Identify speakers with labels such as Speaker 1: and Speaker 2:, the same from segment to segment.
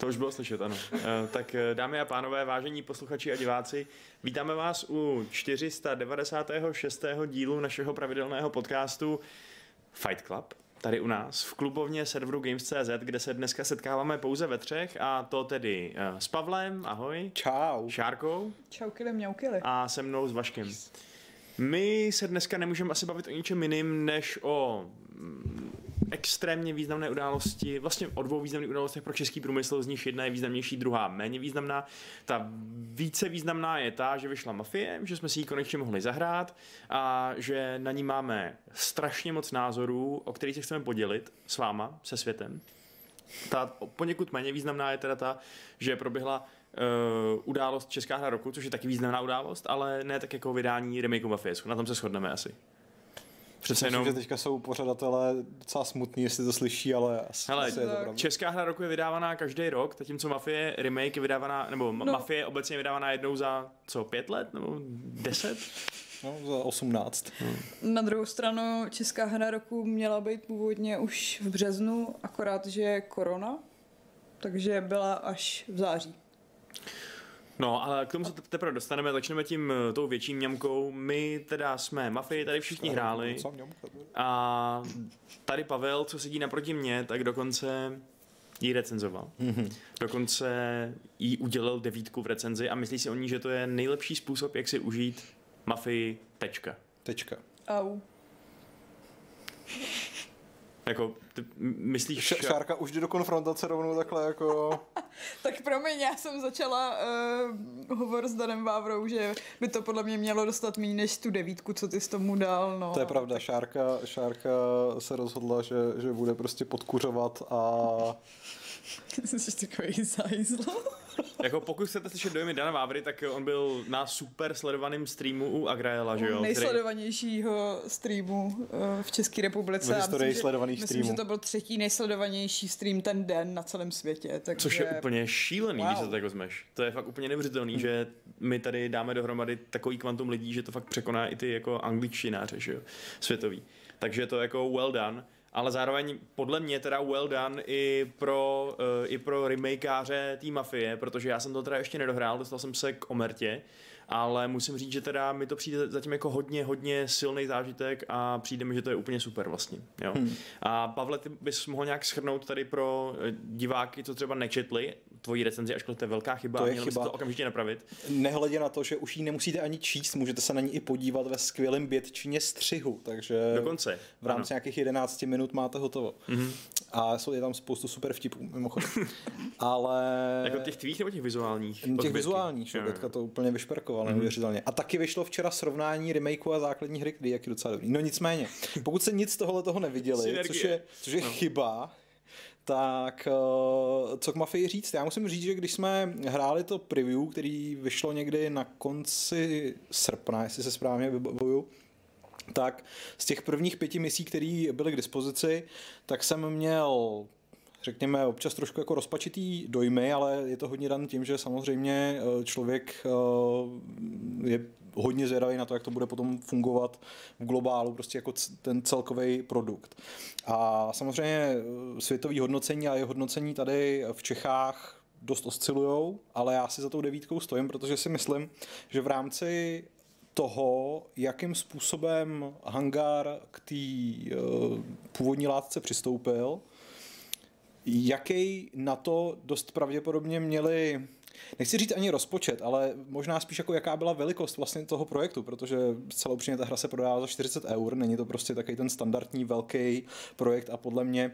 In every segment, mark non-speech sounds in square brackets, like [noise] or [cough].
Speaker 1: To už bylo slyšet, ano. Eh, tak eh, dámy a pánové, vážení posluchači a diváci, vítáme vás u 496. dílu našeho pravidelného podcastu Fight Club. Tady u nás v klubovně serveru Games.cz, kde se dneska setkáváme pouze ve třech a to tedy eh, s Pavlem, ahoj.
Speaker 2: Čau.
Speaker 1: Šárkou.
Speaker 3: Čaukyle mňaukyle.
Speaker 1: A se mnou s Vaškem. My se dneska nemůžeme asi bavit o ničem jiným, než o mm, extrémně významné události, vlastně o dvou významných událostech pro český průmysl, z nich jedna je významnější, druhá méně významná. Ta více významná je ta, že vyšla Mafie, že jsme si ji konečně mohli zahrát a že na ní máme strašně moc názorů, o kterých se chceme podělit s váma, se světem. Ta poněkud méně významná je teda ta, že proběhla uh, událost Česká hra roku, což je taky významná událost, ale ne tak jako vydání remakeu Mafie. Na tom se shodneme asi.
Speaker 2: Přece jenom... že teďka jsou pořadatelé docela smutní, jestli to slyší, ale asi,
Speaker 1: Hele,
Speaker 2: asi
Speaker 1: je to pravda. Česká hra roku je vydávaná každý rok, zatímco Mafie remake je vydávaná, nebo no. Mafie obecně je vydávaná jednou za co, pět let nebo deset?
Speaker 2: No, za 18.
Speaker 3: Hmm. Na druhou stranu Česká hra roku měla být původně už v březnu, akorát, že je korona, takže byla až v září.
Speaker 1: No, ale k tomu se teprve dostaneme, začneme tím eh, tou větší mňamkou. My teda jsme Mafii tady všichni hráli a tady Pavel, co sedí naproti mě, tak dokonce ji recenzoval. Mm-hmm. Dokonce jí udělal devítku v recenzi a myslí si o ní, že to je nejlepší způsob, jak si užít Mafii tečka.
Speaker 2: Tečka.
Speaker 3: Au.
Speaker 1: Jako, ty myslíš...
Speaker 2: Š- šárka už jde do konfrontace rovnou takhle jako... [laughs]
Speaker 3: tak promiň, já jsem začala uh, hovor s Danem Vávrou, že by to podle mě mělo dostat méně než tu devítku, co ty z tomu dal. No.
Speaker 2: To je pravda, Šárka, Šárka se rozhodla, že, že bude prostě podkuřovat a... [laughs]
Speaker 3: Jsi takový zajzlo.
Speaker 1: Jako pokud chcete slyšet dojmy Dana Vávry, tak on byl na super sledovaném streamu u Agraela, že jo?
Speaker 3: Nejsledovanějšího streamu eh, v České republice.
Speaker 2: V historii sledovaných
Speaker 3: streamů. Myslím, že to byl třetí nejsledovanější stream ten den na celém světě. Takže...
Speaker 1: Což je úplně šílený, wow. když se to tak vezmeš. To je fakt úplně neuvěřitelný, hmm. že my tady dáme dohromady takový kvantum lidí, že to fakt překoná i ty jako angličtináře, že jo? Světový. Takže to jako well done ale zároveň podle mě teda well done i pro, uh, i pro remakeáře té mafie, protože já jsem to teda ještě nedohrál, dostal jsem se k Omertě, ale musím říct, že teda mi to přijde zatím jako hodně, hodně silný zážitek a přijde mi, že to je úplně super vlastně. Jo? Hmm. A Pavle, ty bys mohl nějak schrnout tady pro eh, diváky, co třeba nečetli, tvoji recenzi, ačkoliv to je velká chyba,
Speaker 2: to je
Speaker 1: měl
Speaker 2: chyba.
Speaker 1: to okamžitě napravit.
Speaker 2: Nehledě na to, že už ji nemusíte ani číst, můžete se na ní i podívat ve skvělém bětčině střihu, takže
Speaker 1: Dokonce.
Speaker 2: v rámci ano. nějakých 11 minut máte hotovo. Mm-hmm. A jsou je tam spoustu super vtipů, mimochodem. [laughs] Ale...
Speaker 1: Jako těch tvých nebo těch vizuálních?
Speaker 2: Těch vizuálních, že teďka to úplně vyšperkoval, mm-hmm. neuvěřitelně. A taky vyšlo včera srovnání remakeu a základní hry, kdy jak je docela dobrý. No nicméně, [laughs] pokud se nic tohle toho neviděli, což je, což je no. chyba, tak eh, co k Mafii říct? Já musím říct, že když jsme hráli to preview, který vyšlo někdy na konci srpna, jestli se správně vybavuju, tak z těch prvních pěti misí, které byly k dispozici, tak jsem měl řekněme, občas trošku jako rozpačitý dojmy, ale je to hodně dan tím, že samozřejmě eh, člověk eh, je hodně zvědavý na to, jak to bude potom fungovat v globálu, prostě jako ten celkový produkt. A samozřejmě eh, světový hodnocení a je hodnocení tady v Čechách dost oscilujou, ale já si za tou devítkou stojím, protože si myslím, že v rámci toho, jakým způsobem Hangar k té uh, původní látce přistoupil, jaký na to dost pravděpodobně měli nechci říct ani rozpočet, ale možná spíš jako jaká byla velikost vlastně toho projektu, protože celou upřímně ta hra se prodává za 40 eur, není to prostě takový ten standardní velký projekt a podle mě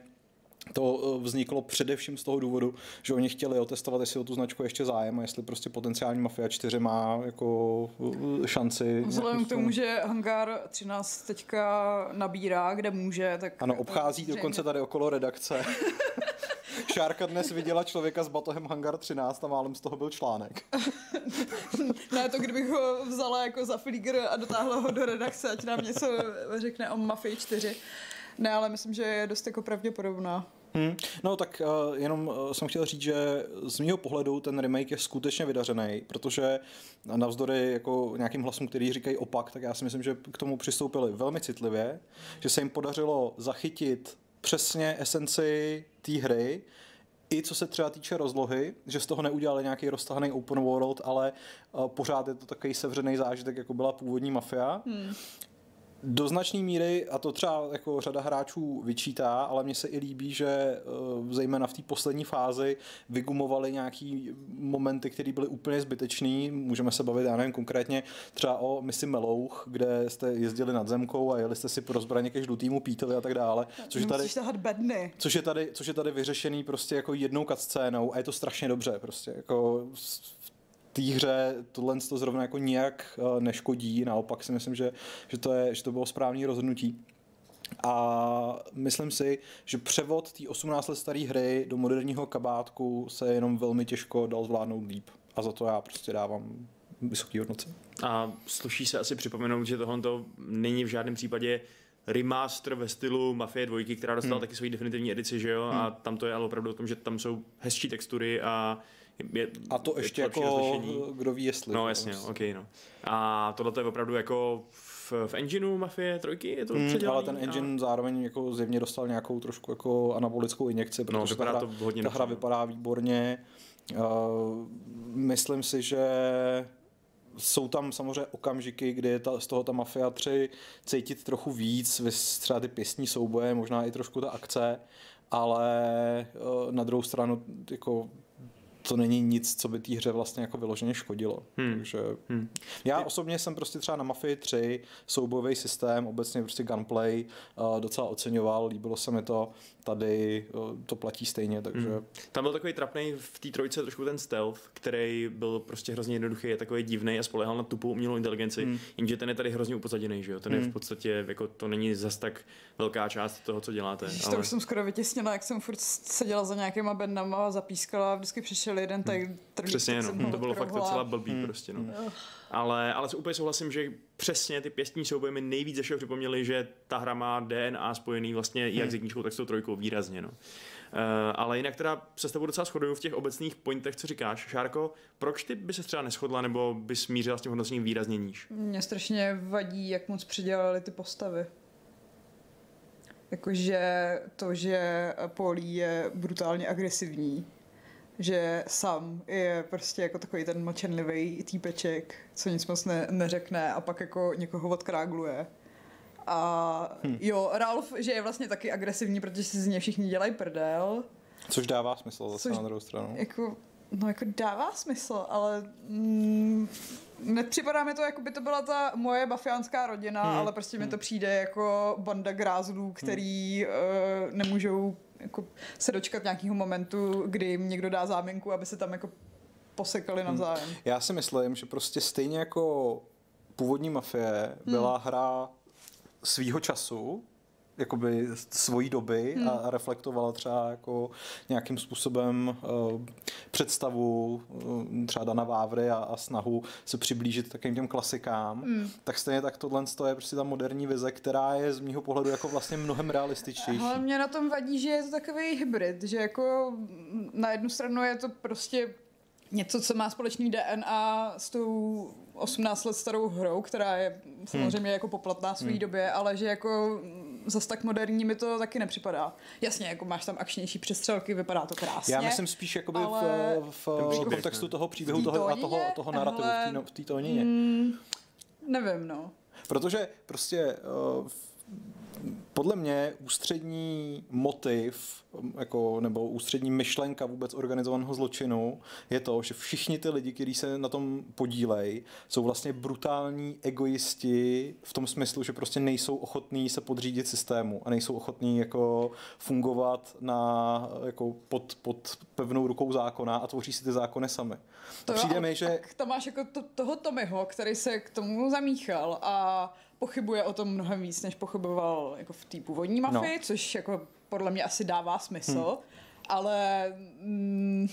Speaker 2: to eh, vzniklo především z toho důvodu, že oni chtěli otestovat, jestli o tu značku ještě zájem a jestli prostě potenciální Mafia 4 má jako eh, šanci.
Speaker 3: Vzhledem k tomu, že Hangar 13 teďka nabírá, kde může, tak...
Speaker 2: Ano, obchází zřejmě... dokonce tady okolo redakce. [laughs] Šárka dnes viděla člověka s batohem Hangar 13 a málem z toho byl článek. [laughs]
Speaker 3: ne, to kdybych ho vzala jako za flíger a dotáhla ho do redakce, ať nám něco řekne o Mafii 4. Ne, ale myslím, že je dost jako pravděpodobná.
Speaker 2: Hmm. No tak uh, jenom uh, jsem chtěl říct, že z mého pohledu ten remake je skutečně vydařený, protože navzdory jako nějakým hlasům, který říkají opak, tak já si myslím, že k tomu přistoupili velmi citlivě, že se jim podařilo zachytit přesně esenci té hry, i co se třeba týče rozlohy, že z toho neudělali nějaký roztahaný open world, ale uh, pořád je to takový sevřený zážitek, jako byla původní mafia. Hmm do značné míry, a to třeba jako řada hráčů vyčítá, ale mně se i líbí, že eh, zejména v té poslední fázi vygumovali nějaký momenty, které byly úplně zbytečný. Můžeme se bavit, já nevím, konkrétně třeba o misi Melouch, kde jste jezdili nad zemkou a jeli jste si pro zbraně ke žlutýmu píteli a tak dále.
Speaker 3: Což je tady, bedny.
Speaker 2: Což je tady, což je tady vyřešený prostě jako jednou cutscénou a je to strašně dobře prostě. Jako té hře tohle to zrovna jako nijak eh, neškodí, naopak si myslím, že, že, to, je, že to bylo správné rozhodnutí. A myslím si, že převod té 18 let staré hry do moderního kabátku se jenom velmi těžko dal zvládnout líp. A za to já prostě dávám vysoký hodnoce.
Speaker 1: A sluší se asi připomenout, že tohle to není v žádném případě remaster ve stylu Mafie 2, která dostala hmm. taky svoji definitivní edici, že jo? Hmm. A tam to je ale opravdu o tom, že tam jsou hezčí textury a
Speaker 2: je, a to ještě jako, rozlišení. kdo ví jestli.
Speaker 1: No jasně, no, ok, no. A tohle je opravdu jako v, v engineu Mafie trojky je to hmm,
Speaker 2: Ale ten engine a... zároveň jako zjevně dostal nějakou trošku jako anabolickou injekci,
Speaker 1: protože no, vypadá ta hra, to hodně
Speaker 2: ta hra vypadá výborně. Uh, myslím si, že jsou tam samozřejmě okamžiky, kdy je ta, z toho ta Mafia 3 cítit trochu víc, třeba ty pěstní souboje, možná i trošku ta akce, ale uh, na druhou stranu jako to není nic, co by té hře vlastně jako vyloženě škodilo. Hmm. Takže hmm. já osobně jsem prostě třeba na Mafii 3 soubojový systém, obecně prostě gunplay uh, docela oceňoval, líbilo se mi to, tady uh, to platí stejně, takže... Hmm.
Speaker 1: Tam byl takový trapný v té trojce trošku ten stealth, který byl prostě hrozně jednoduchý, je takový divný a spolehal na tupou umělou inteligenci, hmm. jenže ten je tady hrozně upozaděný, že jo? Ten hmm. je v podstatě, jako to není zas tak velká část toho, co děláte.
Speaker 3: Ježiš, ale... To už jsem skoro vytěsnila, jak jsem furt seděla za nějakýma bandama a zapískala a vždycky přišel byl jeden tak hmm.
Speaker 1: Přesně, no, to bylo fakt docela blbý hmm. prostě, no. Hmm. Ale, ale úplně souhlasím, že přesně ty pěstní souboje mi nejvíc ze připomněli, že ta hra má DNA spojený vlastně hmm. jak s jedničkou, tak s tou trojkou výrazně, no. Uh, ale jinak teda se s tebou docela shoduju v těch obecných pointech, co říkáš. Šárko, proč ty by se třeba neschodla nebo by smířila s tím hodnocením výrazně níž?
Speaker 3: Mně strašně vadí, jak moc předělali ty postavy. Jakože to, že Polí je brutálně agresivní, že Sam je prostě jako takový ten mlčenlivý týpeček, co nic moc ne, neřekne a pak jako někoho odkrágluje. A hm. jo, Ralph, že je vlastně taky agresivní, protože si z něj všichni dělají prdel.
Speaker 2: Což dává smysl zase což, na druhou stranu.
Speaker 3: Jako, no jako dává smysl, ale mm, nepřipadá mi to, jako by to byla ta moje bafiánská rodina, hmm. ale prostě hmm. mi to přijde jako banda grázlů, který hmm. uh, nemůžou jako se dočkat nějakého momentu, kdy jim někdo dá záminku, aby se tam jako posekali hmm. navzájem. Hmm.
Speaker 2: Já si myslím, že prostě stejně jako původní mafie byla hmm. hra svýho času, jakoby svojí doby hmm. a reflektovala třeba jako nějakým způsobem uh, představu uh, třeba Dana Vávry a, a snahu se přiblížit takým těm klasikám, hmm. tak stejně tak tohle je prostě ta moderní vize, která je z mýho pohledu jako vlastně mnohem realističtější.
Speaker 3: Ale mě na tom vadí, že je to takový hybrid, že jako na jednu stranu je to prostě něco, co má společný DNA s tou 18 let starou hrou, která je samozřejmě hmm. jako poplatná v své hmm. době, ale že jako zas tak moderní mi to taky nepřipadá. Jasně, jako máš tam akčnější přestřelky, vypadá to krásně.
Speaker 2: Já myslím spíš jakoby ale... v, v, v kontextu toho příběhu toho, a toho, toho narrativu ale... v té tónině. Mm,
Speaker 3: nevím, no.
Speaker 2: Protože prostě uh, podle mě ústřední motiv jako, nebo ústřední myšlenka vůbec organizovaného zločinu je to, že všichni ty lidi, kteří se na tom podílejí, jsou vlastně brutální egoisti v tom smyslu, že prostě nejsou ochotní se podřídit systému a nejsou ochotní jako fungovat na, jako pod, pod pevnou rukou zákona a tvoří si ty zákony sami.
Speaker 3: To
Speaker 2: přijde
Speaker 3: jo, mi, že... Tak tam máš jako to, toho Tomyho, který se k tomu zamíchal a pochybuje o tom mnohem víc, než pochyboval jako v té původní mafii, no. což jako podle mě asi dává smysl, hmm. ale mm,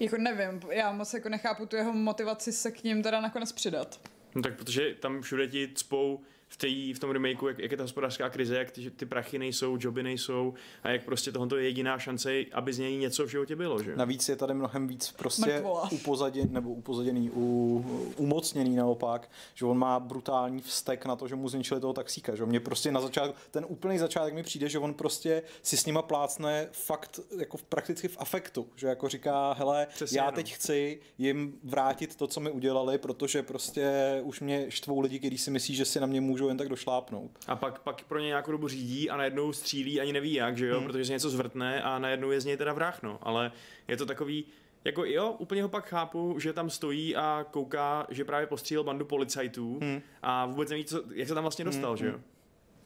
Speaker 3: jako nevím, já moc jako nechápu tu jeho motivaci se k ním teda nakonec přidat.
Speaker 1: No tak protože tam všude ti cpou v, tý, v tom remakeu, jak, jak je ta hospodářská krize, jak ty, ty prachy nejsou, joby nejsou a jak prostě tohle je jediná šance, aby z něj něco v životě bylo. Že?
Speaker 2: Navíc je tady mnohem víc prostě upozaděn, nebo upozaděný, u, umocněný naopak, že on má brutální vztek na to, že mu zničili toho taxíka. Že? Mě prostě na začátku, ten úplný začátek mi přijde, že on prostě si s nima plácne fakt jako prakticky v afektu, že jako říká, hele, Přesně já teď chci jim vrátit to, co mi udělali, protože prostě už mě štvou lidi, kteří si myslí, že si na mě můžou jen tak došlápnout.
Speaker 1: A pak, pak pro ně nějakou dobu řídí a najednou střílí, ani neví jak, že jo, hmm. protože se něco zvrtne a najednou je z něj teda vrah, no. Ale je to takový, jako jo, úplně ho pak chápu, že tam stojí a kouká, že právě postřílel bandu policajtů hmm. a vůbec neví, co, jak se tam vlastně dostal, hmm. že jo. Hmm.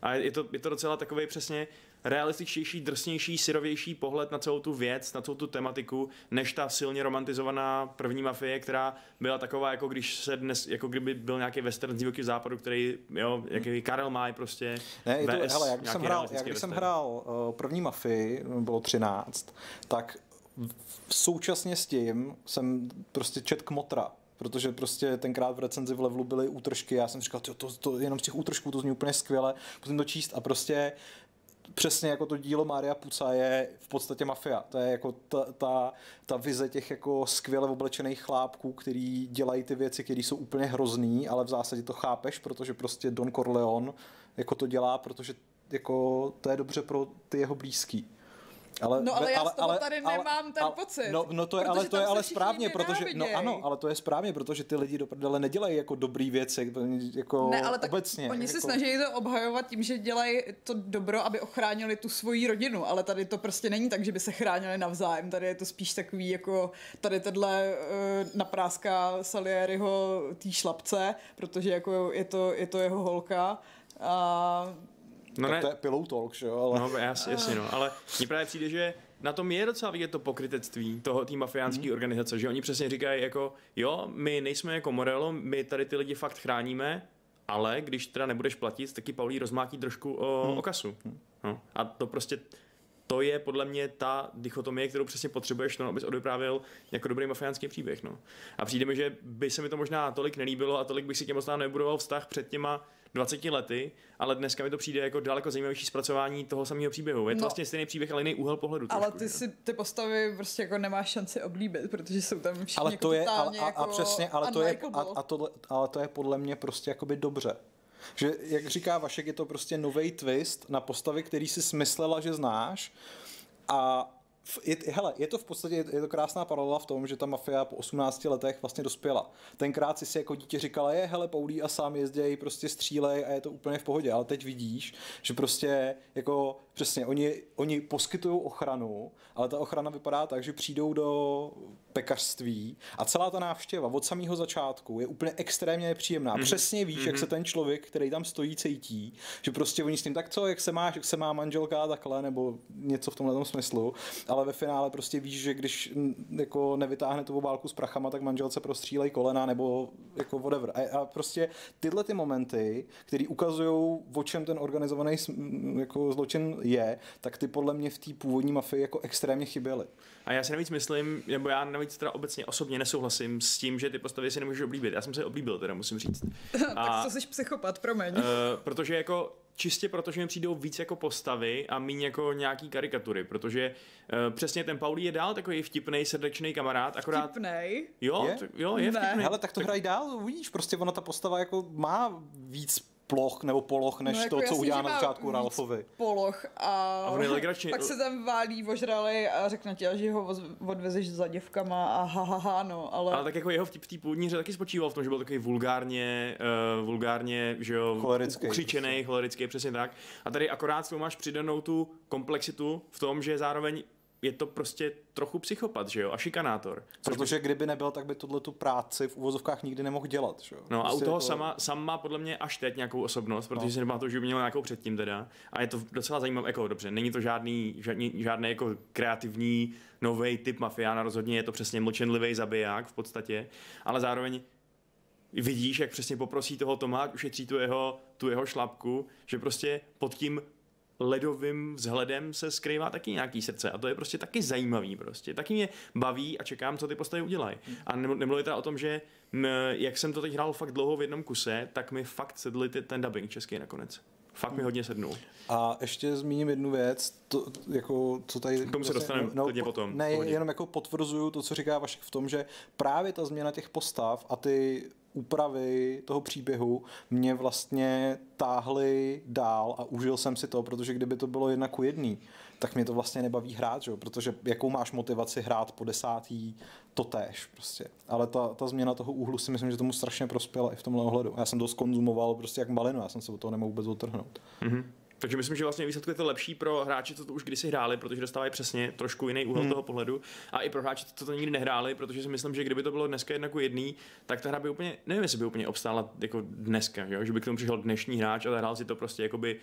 Speaker 1: A je to, je to docela takový přesně realističtější, drsnější, syrovější pohled na celou tu věc, na celou tu tematiku, než ta silně romantizovaná první mafie, která byla taková, jako když se dnes, jako kdyby byl nějaký western z divoký západu, který, jo, jaký Karel Máj prostě.
Speaker 2: Ne, to, hele, jak když jsem hrál, jak když jsem hrál uh, první mafii, bylo 13, tak současně s tím jsem prostě čet kmotra, protože prostě tenkrát v recenzi v levelu byly útržky, já jsem říkal, to, to, to jenom z těch útržků to zní úplně skvěle, musím to číst a prostě přesně jako to dílo Mária Puca je v podstatě mafia. To je jako ta, ta, ta vize těch jako skvěle oblečených chlápků, který dělají ty věci, které jsou úplně hrozný, ale v zásadě to chápeš, protože prostě Don Corleone jako to dělá, protože jako to je dobře pro ty jeho blízký.
Speaker 3: Ale, no ale já ale, z toho tady ale, nemám ale, ten ale, pocit.
Speaker 2: No, no to je, ale to je ale správně, protože, no ano, ale to je správně, protože ty lidi do prdele nedělají jako dobrý věci, jako ne, ale tak obecně.
Speaker 3: Oni
Speaker 2: jako...
Speaker 3: se snaží to obhajovat tím, že dělají to dobro, aby ochránili tu svoji rodinu, ale tady to prostě není tak, že by se chránili navzájem, tady je to spíš takový jako tady tenhle uh, napráská Salieriho tý šlapce, protože jako je to, je to jeho holka a
Speaker 2: No ne. to je pillow talk, že jo? Ale...
Speaker 1: No jasně, jasně, no. Ale mně právě přijde, že na tom je docela vidět to pokrytectví toho té mafiánské mm. organizace, že oni přesně říkají jako, jo, my nejsme jako Morello, my tady ty lidi fakt chráníme, ale když teda nebudeš platit, taky Paulí rozmátí trošku o, mm. o kasu. No. A to prostě to je podle mě ta dichotomie, kterou přesně potřebuješ, no, abys odvyprávěl jako dobrý mafiánský příběh. No. A přijde mi, že by se mi to možná tolik nelíbilo a tolik bych si těm možná nebudoval vztah před těma 20 lety, ale dneska mi to přijde jako daleko zajímavější zpracování toho samého příběhu. Je to no, vlastně stejný příběh, ale jiný úhel pohledu.
Speaker 3: Ale trošku, ty si ty postavy prostě jako nemáš šanci oblíbit, protože jsou tam všichni
Speaker 2: ale
Speaker 3: to
Speaker 2: jako
Speaker 3: je, a, a,
Speaker 2: a, přesně, ale to je, a, a tohle, ale to je podle mě prostě jakoby dobře. Že, jak říká Vašek, je to prostě nový twist na postavy, který si smyslela, že znáš a je, hele, je to v podstatě, je to krásná paralela v tom, že ta mafia po 18 letech vlastně dospěla. Tenkrát si si jako dítě říkala, je, hele, Paulí a sám jezdějí, prostě střílej a je to úplně v pohodě, ale teď vidíš, že prostě jako přesně, oni, oni poskytují ochranu, ale ta ochrana vypadá tak, že přijdou do pekařství a celá ta návštěva od samého začátku je úplně extrémně nepříjemná. Mm-hmm. Přesně víš, mm-hmm. jak se ten člověk, který tam stojí, cítí, že prostě oni s tím tak co, jak se máš, jak se má manželka takhle, nebo něco v tomhle smyslu, ale ve finále prostě víš, že když jako nevytáhne tu obálku s prachama, tak manželce prostřílej kolena nebo jako whatever. A, a prostě tyhle ty momenty, které ukazují, o čem ten organizovaný jako zločin je, tak ty podle mě v té původní mafii jako extrémně chyběly.
Speaker 1: A já si navíc myslím, nebo já navíc teda obecně osobně nesouhlasím s tím, že ty postavy si nemůžeš oblíbit. Já jsem se oblíbil, teda musím říct. [laughs]
Speaker 3: A, tak to jsi psychopat, promiň. Uh,
Speaker 1: protože jako čistě protože mi přijdou víc jako postavy a méně jako nějaký karikatury, protože uh, přesně ten Paulí je dál takový vtipný, srdečný kamarád, akorát...
Speaker 3: Vtipnej?
Speaker 1: Jo,
Speaker 2: je?
Speaker 1: T- jo, je vtipný.
Speaker 2: Hele, tak to hraj dál, uvidíš, prostě ona ta postava jako má víc ploch nebo poloch, než no, jako to, co udělá na začátku Ralfovi.
Speaker 3: Poloch a, a pak se tam válí ožrali a řekne ti, že ho odvezeš za děvkama a ha, ha, ha no, ale...
Speaker 1: Ale tak jako jeho vtip v té původní hře taky spočíval v tom, že byl takový vulgárně, uh, vulgárně, že jo,
Speaker 2: cholerický,
Speaker 1: ukřičený, prostě. cholerický, přesně tak. A tady akorát s máš přidanou tu komplexitu v tom, že zároveň je to prostě trochu psychopat, že jo, a šikanátor.
Speaker 2: Protože kdyby nebyl, tak by tohle tu práci v uvozovkách nikdy nemohl dělat, že jo.
Speaker 1: No prostě a u prostě toho to... sama, sam má podle mě až teď nějakou osobnost, protože no. si nemá to, že by měl nějakou předtím teda. A je to docela zajímavé, jako dobře, není to žádný, žádný, žádný jako kreativní nový typ mafiána, rozhodně je to přesně mlčenlivý zabiják v podstatě, ale zároveň vidíš, jak přesně poprosí toho Toma, ušetří tu jeho, tu jeho šlapku, že prostě pod tím ledovým vzhledem se skrývá taky nějaký srdce a to je prostě taky zajímavý prostě. Taky mě baví a čekám, co ty postavy udělají. A nemluvím teda o tom, že m, jak jsem to teď hrál fakt dlouho v jednom kuse, tak mi fakt sedli ten dubbing český nakonec. Fakt mi hodně sednul.
Speaker 2: A ještě zmíním jednu věc, to, jako, co tady... K
Speaker 1: tomu se vlastně- dostaneme no, po, potom.
Speaker 2: Ne, pohodě. jenom jako potvrzuju to, co říká Vašek v tom, že právě ta změna těch postav a ty úpravy toho příběhu mě vlastně táhly dál a užil jsem si to, protože kdyby to bylo jedna ku jedný, tak mě to vlastně nebaví hrát, že? protože jakou máš motivaci hrát po desátý, to též prostě. Ale ta, ta změna toho úhlu si myslím, že tomu strašně prospěla i v tomhle ohledu. Já jsem to skonzumoval prostě jak malinu, já jsem se od toho nemohl vůbec otrhnout.
Speaker 1: Mm-hmm. Takže myslím, že vlastně výsledku je to lepší pro hráče, co to už kdysi hráli, protože dostávají přesně trošku jiný úhel hmm. toho pohledu. A i pro hráče, co to nikdy nehráli, protože si myslím, že kdyby to bylo dneska jednak jedný, tak ta hra by úplně, nevím, jestli by úplně obstála jako dneska, jo? že by k tomu přišel dnešní hráč a hrál si to prostě jakoby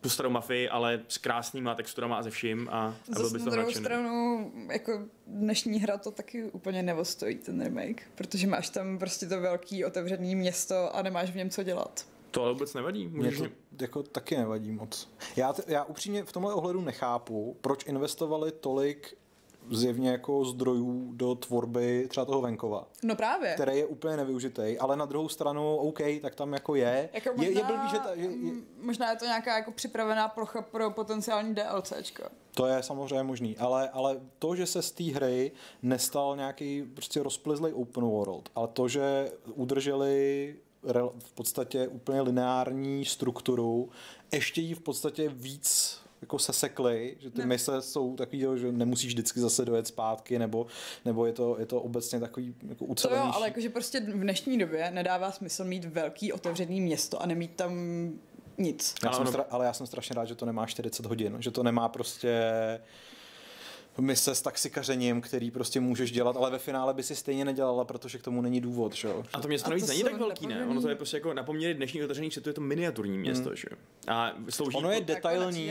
Speaker 1: tu starou mafii, ale s krásnýma texturama a ze vším a, a byl by to
Speaker 3: druhou stranu, jako dnešní hra to taky úplně nevostojí ten remake, protože máš tam prostě to velký otevřený město a nemáš v něm co dělat.
Speaker 1: To ale vůbec nevadí.
Speaker 2: Můžeš Mě to jako taky nevadí moc. Já, t- já upřímně v tomhle ohledu nechápu, proč investovali tolik zjevně jako zdrojů do tvorby třeba toho venkova.
Speaker 3: No právě.
Speaker 2: Který je úplně nevyužitý, ale na druhou stranu, OK, tak tam jako je.
Speaker 3: Jako možná, je, je blbý, že ta, je, je, možná je to nějaká jako připravená plocha pro potenciální DLCčko.
Speaker 2: To je samozřejmě možný, ale, ale to, že se z té hry nestal nějaký prostě rozplizlej open world, ale to, že udrželi v podstatě úplně lineární strukturu, ještě ji v podstatě víc jako sesekli, že ty ne. mise jsou takový, že nemusíš vždycky zase dojet zpátky, nebo, nebo je, to, je to obecně takový jako ucelenější.
Speaker 3: To jo, ale jakože prostě v dnešní době nedává smysl mít velký otevřený město a nemít tam nic.
Speaker 2: Já ale, jsem stra- ale já jsem strašně rád, že to nemá 40 hodin, že to nemá prostě mise s taxikařením, který prostě můžeš dělat, ale ve finále by si stejně nedělala, protože k tomu není důvod, že
Speaker 1: A to město navíc není tak velký, ne? Ono to je prostě jako na poměry dnešních otevřených světů je to miniaturní hmm. město, hmm. že? A
Speaker 2: slouží ono je detailní.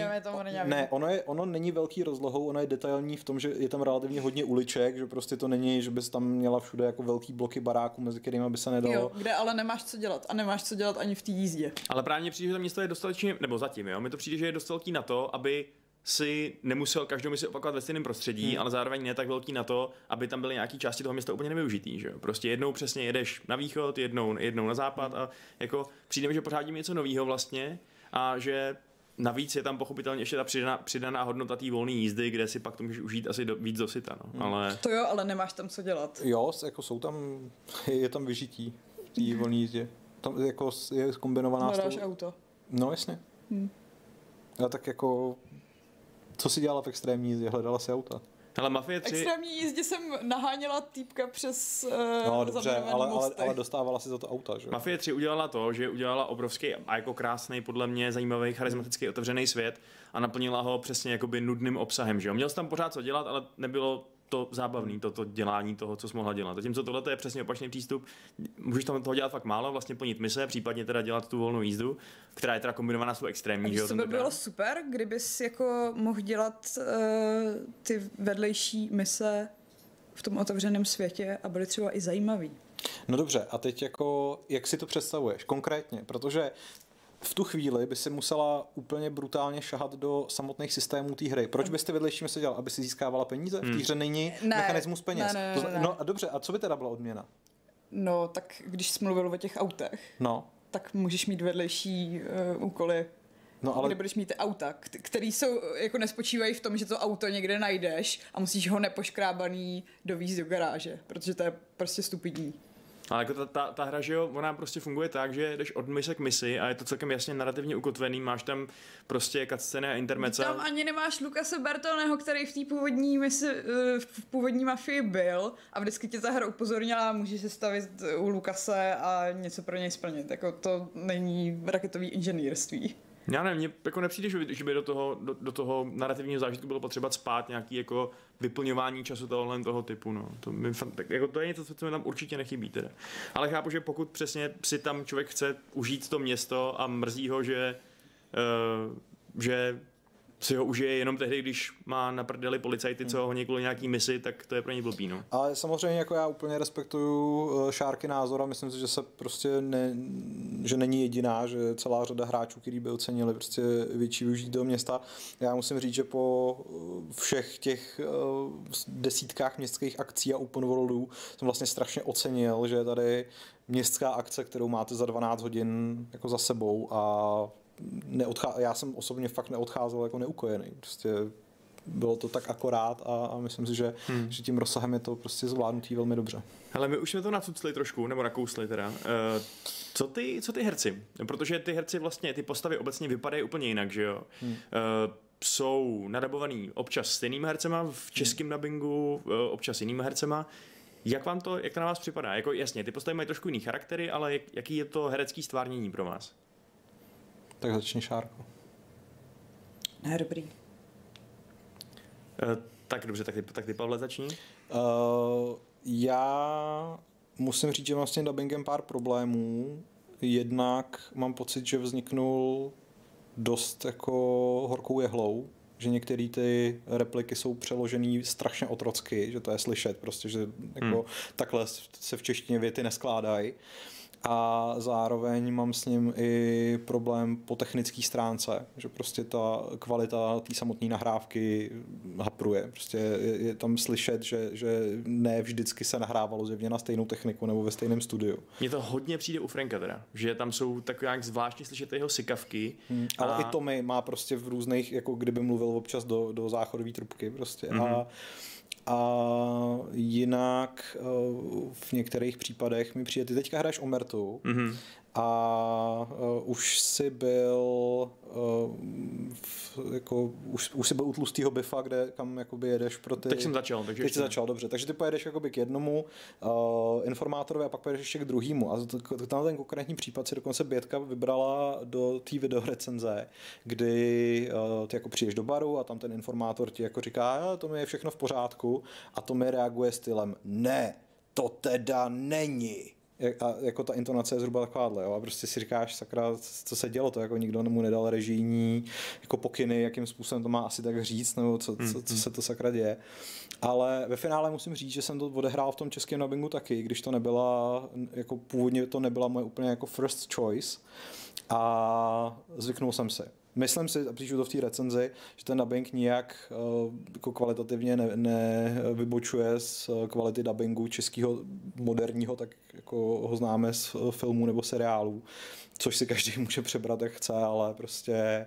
Speaker 2: Ne, ono, je, ono není velký rozlohou, ono je detailní v tom, že je tam relativně hodně uliček, že prostě to není, že bys tam měla všude jako velký bloky baráků, mezi kterými by se nedalo. Jo,
Speaker 3: kde ale nemáš co dělat a nemáš co dělat ani v té jízdě.
Speaker 1: Ale právě přijde, že to město je dostatečně, nebo zatím, jo, mi to přijde, že je dost velký na to, aby si nemusel každou misi opakovat ve stejném prostředí, hmm. ale zároveň ne tak velký na to, aby tam byly nějaké části toho města úplně nevyužitý. Že? Prostě jednou přesně jedeš na východ, jednou, jednou na západ a jako přijde mi, že pořád něco nového vlastně a že Navíc je tam pochopitelně ještě ta přidaná, přidaná hodnota té volné jízdy, kde si pak to můžeš užít asi do, víc do syta, no. Hmm. Ale...
Speaker 3: To jo, ale nemáš tam co dělat.
Speaker 2: Jo, jako jsou tam, [laughs] je tam vyžití v té volné jízdě. Tam jako je kombinovaná
Speaker 3: Hledáš auto.
Speaker 2: No jasně. Hmm. A tak jako co si dělala v extrémní jízdě? Hledala si auta?
Speaker 1: Ale Mafie 3...
Speaker 3: extrémní jízdě jsem naháněla týpka přes uh,
Speaker 2: No dobře, ale, ale, ale, dostávala si za to auta, že?
Speaker 1: Mafie 3 udělala to, že udělala obrovský a jako krásný, podle mě zajímavý, charismatický, otevřený svět a naplnila ho přesně jakoby nudným obsahem, že jo? Měl jsi tam pořád co dělat, ale nebylo to zábavný, toto dělání toho, co jsi mohla dělat. Zatímco tohle je přesně opačný přístup. Můžeš tam toho dělat fakt málo, vlastně plnit mise, případně teda dělat tu volnou jízdu, která je teda kombinovaná s extrémní.
Speaker 3: A to by bylo super, kdybys jako mohl dělat uh, ty vedlejší mise v tom otevřeném světě a byly třeba i zajímavý.
Speaker 2: No dobře, a teď jako, jak si to představuješ konkrétně? Protože v tu chvíli by si musela úplně brutálně šahat do samotných systémů té hry. Proč byste vedlejší se dělal? Aby si získávala peníze? V té hmm. hře není ne, mechanismus peněz. Ne, ne, ne, ne. No a dobře, a co by teda byla odměna?
Speaker 3: No, tak když jsi mluvil o těch autech,
Speaker 2: no.
Speaker 3: tak můžeš mít vedlejší uh, úkoly No, ale... kde budeš mít ty auta, který jsou, jako nespočívají v tom, že to auto někde najdeš a musíš ho nepoškrábaný dovízt do garáže, protože to je prostě stupidní.
Speaker 1: Ale jako ta, ta, ta hra, že jo, ona prostě funguje tak, že jdeš od mise k misi a je to celkem jasně narrativně ukotvený, máš tam prostě cutscény a intermece.
Speaker 3: Tam ani nemáš Lukase Bertoneho, který v té původní misi, eh, v původní mafii byl a vždycky tě ta hra upozornila, můžeš se stavit u Lukase a něco pro něj splnit. Jako to není raketový inženýrství.
Speaker 1: Já nevím, mně jako nepřijde, že by, že by do, toho, do, do toho narrativního zážitku bylo potřeba spát nějaký jako vyplňování času tohohle toho typu. No. To, mi, tak, jako to je něco, co mi tam určitě nechybí. Teda. Ale chápu, že pokud přesně si tam člověk chce užít to město a mrzí ho, že, uh, že si ho užije jenom tehdy, když má na prdeli policajty, co ho kvůli nějaký misi, tak to je pro ně blbý. No.
Speaker 2: Ale samozřejmě jako já úplně respektuju eh, Šárky názor a myslím si, že se prostě ne, že není jediná, že celá řada hráčů, kteří by ocenili prostě větší využít do města. Já musím říct, že po eh, všech těch uh, desítkách městských akcí a open worldů jsem vlastně strašně ocenil, že tady městská akce, kterou máte za 12 hodin jako za sebou a neodchá- já jsem osobně fakt neodcházel jako neukojený. Prostě bylo to tak akorát a, a myslím si, že, hmm. že tím rozsahem je to prostě zvládnutý velmi dobře.
Speaker 1: Ale my už jsme to nacucli trošku, nebo nakousli teda. Uh, co ty, co ty herci? Protože ty herci vlastně, ty postavy obecně vypadají úplně jinak, že jo? Hmm. Uh, jsou nadabovaný občas stejnými hercema v českém hmm. dubbingu, uh, občas jinými hercema. Jak vám to, jak to na vás připadá? Jako jasně, ty postavy mají trošku jiný charaktery, ale jak, jaký je to herecký stvárnění pro vás?
Speaker 2: Tak začni Šárko.
Speaker 3: Ne, dobrý. Uh,
Speaker 1: tak dobře, tak ty, tak ty Pavle začni. Uh,
Speaker 2: já musím říct, že mám s tím dubbingem pár problémů. Jednak mám pocit, že vzniknul dost jako horkou jehlou, že některé ty repliky jsou přeložené strašně otrocky, že to je slyšet prostě, že jako hmm. takhle se v češtině věty neskládají. Uh, a zároveň mám s ním i problém po technické stránce, že prostě ta kvalita té samotné nahrávky hapruje. Prostě je, je tam slyšet, že, že ne vždycky se nahrávalo zjevně na stejnou techniku nebo ve stejném studiu.
Speaker 1: Mně to hodně přijde u Franka teda, že tam jsou tak nějak zvláštně slyšet jeho sykavky.
Speaker 2: Hmm, a... Ale i Tommy má prostě v různých, jako kdyby mluvil občas do, do záchodové trubky prostě. Mm-hmm. A a jinak eh, v některých případech mi přijde, ty teďka hraješ Omertu. Mm-hmm a uh, už si byl uh, v, jako, už, už si byl u tlustého bifa, kde kam jakoby jedeš pro ty...
Speaker 1: Teď jsem začal, takže
Speaker 2: Teď jsi začal, dobře. Takže ty pojedeš jakoby k jednomu uh, informátorovi a pak pojedeš ještě k druhému. A tam ten konkrétní případ si dokonce Bětka vybrala do té videorecenze, kdy uh, ty jako přijdeš do baru a tam ten informátor ti jako říká, to mi je všechno v pořádku a to mi reaguje stylem, ne, to teda není a jako ta intonace je zhruba takováhle, jo? a prostě si říkáš, sakra, co se dělo, to jako nikdo mu nedal režijní jako pokyny, jakým způsobem to má asi tak říct, nebo co, co, co hmm. se to sakra děje. Ale ve finále musím říct, že jsem to odehrál v tom českém dubbingu taky, když to nebyla, jako původně to nebyla moje úplně jako first choice a zvyknul jsem si. Myslím si, a píšu to v té recenzi, že ten dubbing nijak uh, jako kvalitativně nevybočuje ne z uh, kvality dubbingu českého moderního, tak jako ho známe z uh, filmů nebo seriálů, což si každý [laughs] může přebrat, jak chce, ale prostě...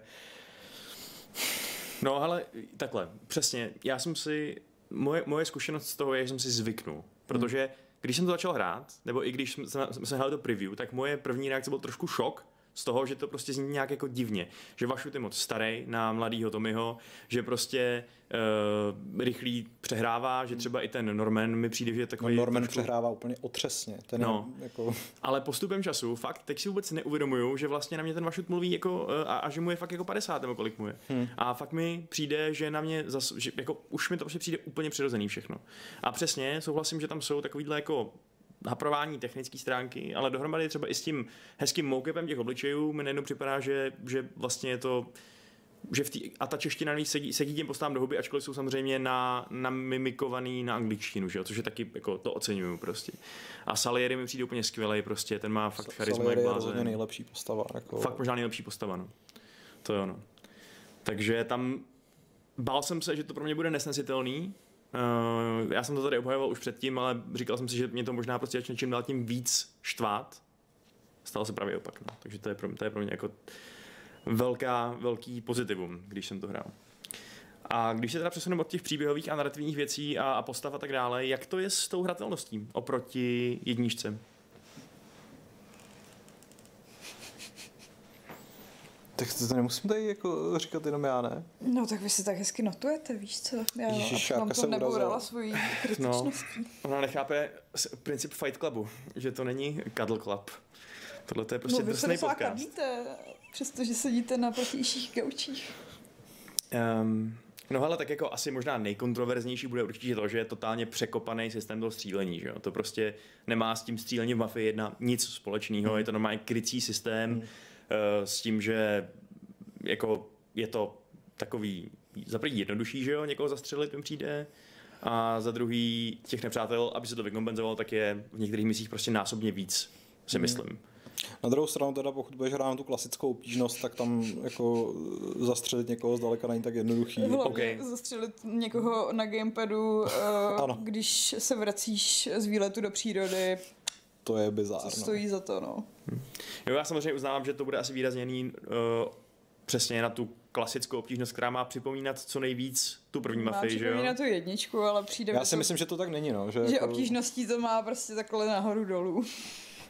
Speaker 1: No ale takhle, přesně, já jsem si, moje, moje zkušenost z toho je, že jsem si zvyknul, protože hmm. když jsem to začal hrát, nebo i když jsme, jsme hrál to preview, tak moje první reakce byl trošku šok, z toho, že to prostě zní nějak jako divně. Že Vašut je moc starý na mladýho Tommyho, že prostě uh, rychlý přehrává, že třeba i ten Norman mi přijde, že je takový...
Speaker 2: No, Norman trošku... přehrává úplně otřesně. Ten no.
Speaker 1: je, jako... Ale postupem času, fakt, teď si vůbec neuvědomuju, že vlastně na mě ten Vašut mluví jako, uh, a, a, že mu je fakt jako 50 nebo kolik mu je. Hmm. A fakt mi přijde, že na mě zas, že jako už mi to prostě přijde úplně přirozený všechno. A přesně souhlasím, že tam jsou takovýhle jako haprování technické stránky, ale dohromady třeba i s tím hezkým moukepem těch obličejů mi najednou připadá, že, že vlastně je to že v tý, a ta čeština sedí, sedí těm postám do huby, ačkoliv jsou samozřejmě na, na mimikovaný na angličtinu, že jo? což je taky, jako, to oceňuju prostě. A Salieri mi přijde úplně skvělý, prostě, ten má fakt charisma
Speaker 2: jak blázen. je nejlepší postava. Jako...
Speaker 1: Fakt možná nejlepší postava, no. To je ono. Takže tam bál jsem se, že to pro mě bude nesnesitelný, Uh, já jsem to tady obhajoval už předtím, ale říkal jsem si, že mě to možná prostě začne čím dál tím víc štvát. Stalo se právě opak. No. Takže to je, pro, to je pro mě jako velká, velký pozitivum, když jsem to hrál. A když se teda přesuneme od těch příběhových a narrativních věcí a, a postav a tak dále, jak to je s tou hratelností oproti jedničce?
Speaker 2: Tak to, to nemusím tady jako říkat jenom já, ne?
Speaker 3: No tak vy si tak hezky notujete, víš co? Já Ježiš, vám to nebourala svojí kritičností. No,
Speaker 1: ona nechápe princip Fight Clubu, že to není Cuddle Club. Tohle to je prostě no, drsný podcast.
Speaker 3: kadíte, přestože sedíte na protějších gaučích.
Speaker 1: Um, No ale tak jako asi možná nejkontroverznější bude určitě to, že je totálně překopaný systém do střílení. Že jo? To prostě nemá s tím střílením v Mafii 1 nic společného, mm. je to normálně krycí systém, mm. Eh, s tím, že jako je to takový za první jednodušší, že jo, někoho zastřelit mi přijde, a za druhý těch nepřátel, aby se to vykompenzovalo, tak je v některých misích prostě násobně víc, si hmm. myslím.
Speaker 2: Na druhou stranu teda, pokud budeš hrát na tu klasickou obtížnost, tak tam jako zastřelit někoho zdaleka není tak jednoduchý.
Speaker 3: Hlavně okay. zastřelit někoho na gamepadu, uh, když se vracíš z výletu do přírody,
Speaker 2: to je bizárno.
Speaker 3: To stojí za to, no.
Speaker 1: Hm. Jo, já samozřejmě uznávám, že to bude asi výrazněný uh, přesně na tu klasickou obtížnost, která má připomínat co nejvíc tu první mafii, že jo?
Speaker 3: Má tu jedničku, ale přijde
Speaker 2: Já si to, myslím, že to tak není, no.
Speaker 3: Že, že jako... obtížností to má prostě takhle nahoru dolů.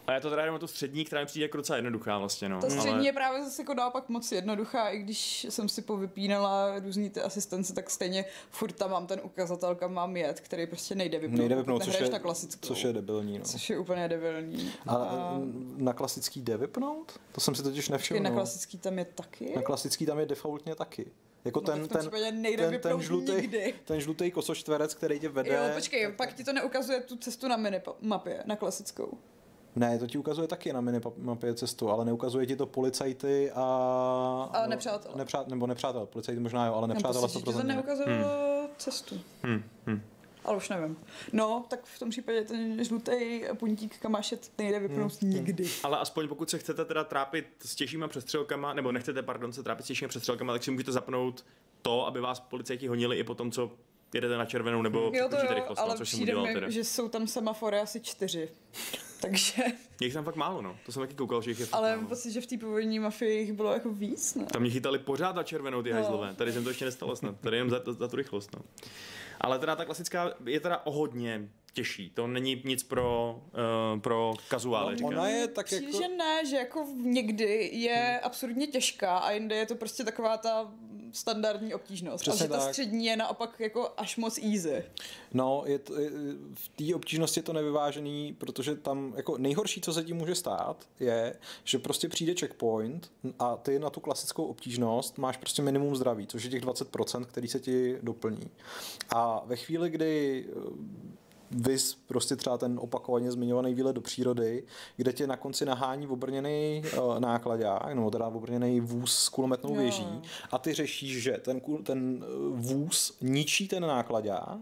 Speaker 1: A já to teda jenom tu střední, která mi přijde jako docela jednoduchá vlastně, no.
Speaker 3: Ta střední ale... je právě zase jako naopak moc jednoduchá, i když jsem si povypínala různý ty asistence, tak stejně furt tam mám ten ukazatel, kam mám jet, který prostě nejde vypnout.
Speaker 2: Nejde vypnout, což je,
Speaker 3: na klasickou.
Speaker 2: což je debilní, no.
Speaker 3: Což je úplně debilní.
Speaker 2: A, a... na klasický jde vypnout? To jsem si totiž nevšiml.
Speaker 3: Na klasický tam je taky?
Speaker 2: Na klasický tam je defaultně taky. Jako
Speaker 3: no,
Speaker 2: ten, ten, ten, ten, žlutý, ten žlutý kosočtverec, který tě vede.
Speaker 3: Jo, počkej, tak, pak ti to neukazuje tu cestu na minimapě, na klasickou.
Speaker 2: Ne, to ti ukazuje taky na minimapě cestu, ale neukazuje ti to policajty a...
Speaker 3: A nepřátelé.
Speaker 2: Nepřát, nebo nepřátel, policajty možná jo, ale nepřátelé 100%.
Speaker 3: to neukazuje hmm. cestu. Hmm. Hmm. Ale už nevím. No, tak v tom případě ten žlutý puntík, kam máš jet, nejde vypnout hmm. nikdy.
Speaker 1: Ale aspoň pokud se chcete teda trápit s těžšíma přestřelkama, nebo nechcete, pardon, se trápit s těžšíma přestřelkama, tak si můžete zapnout to, aby vás policajti honili i po tom, co jedete na červenou nebo jo, to jo, rychlost, no, ale což přijde mi, teda.
Speaker 3: že jsou tam semafory asi čtyři. [laughs] Takže...
Speaker 1: Je jich tam fakt málo, no. To jsem taky koukal, že jich je fakt
Speaker 3: Ale mám pocit, že v té původní mafii jich bylo jako víc, ne?
Speaker 1: Tam mě chytali pořád na červenou ty no. hajzlové. Tady jsem to ještě nestalo snad. Tady jen za, za tu rychlost, no. Ale teda ta klasická je teda o hodně těžší. To není nic pro, uh, pro kazuály.
Speaker 2: No, ona je tak
Speaker 3: jako... že ne, že jako někdy je hmm. absurdně těžká a jinde je to prostě taková ta standardní obtížnost. Přesně a že ta tak. střední je naopak jako až moc easy.
Speaker 2: No, je to, je, v té obtížnosti je to nevyvážený, protože tam jako nejhorší, co se tím může stát, je, že prostě přijde checkpoint a ty na tu klasickou obtížnost máš prostě minimum zdraví, což je těch 20%, který se ti doplní. A ve chvíli, kdy Vys prostě třeba ten opakovaně zmiňovaný výlet do přírody, kde tě na konci nahání obrněný uh, nákladák, nebo teda obrněný vůz s kulometnou věží a ty řešíš, že ten, ten eh, vůz ničí ten nákladák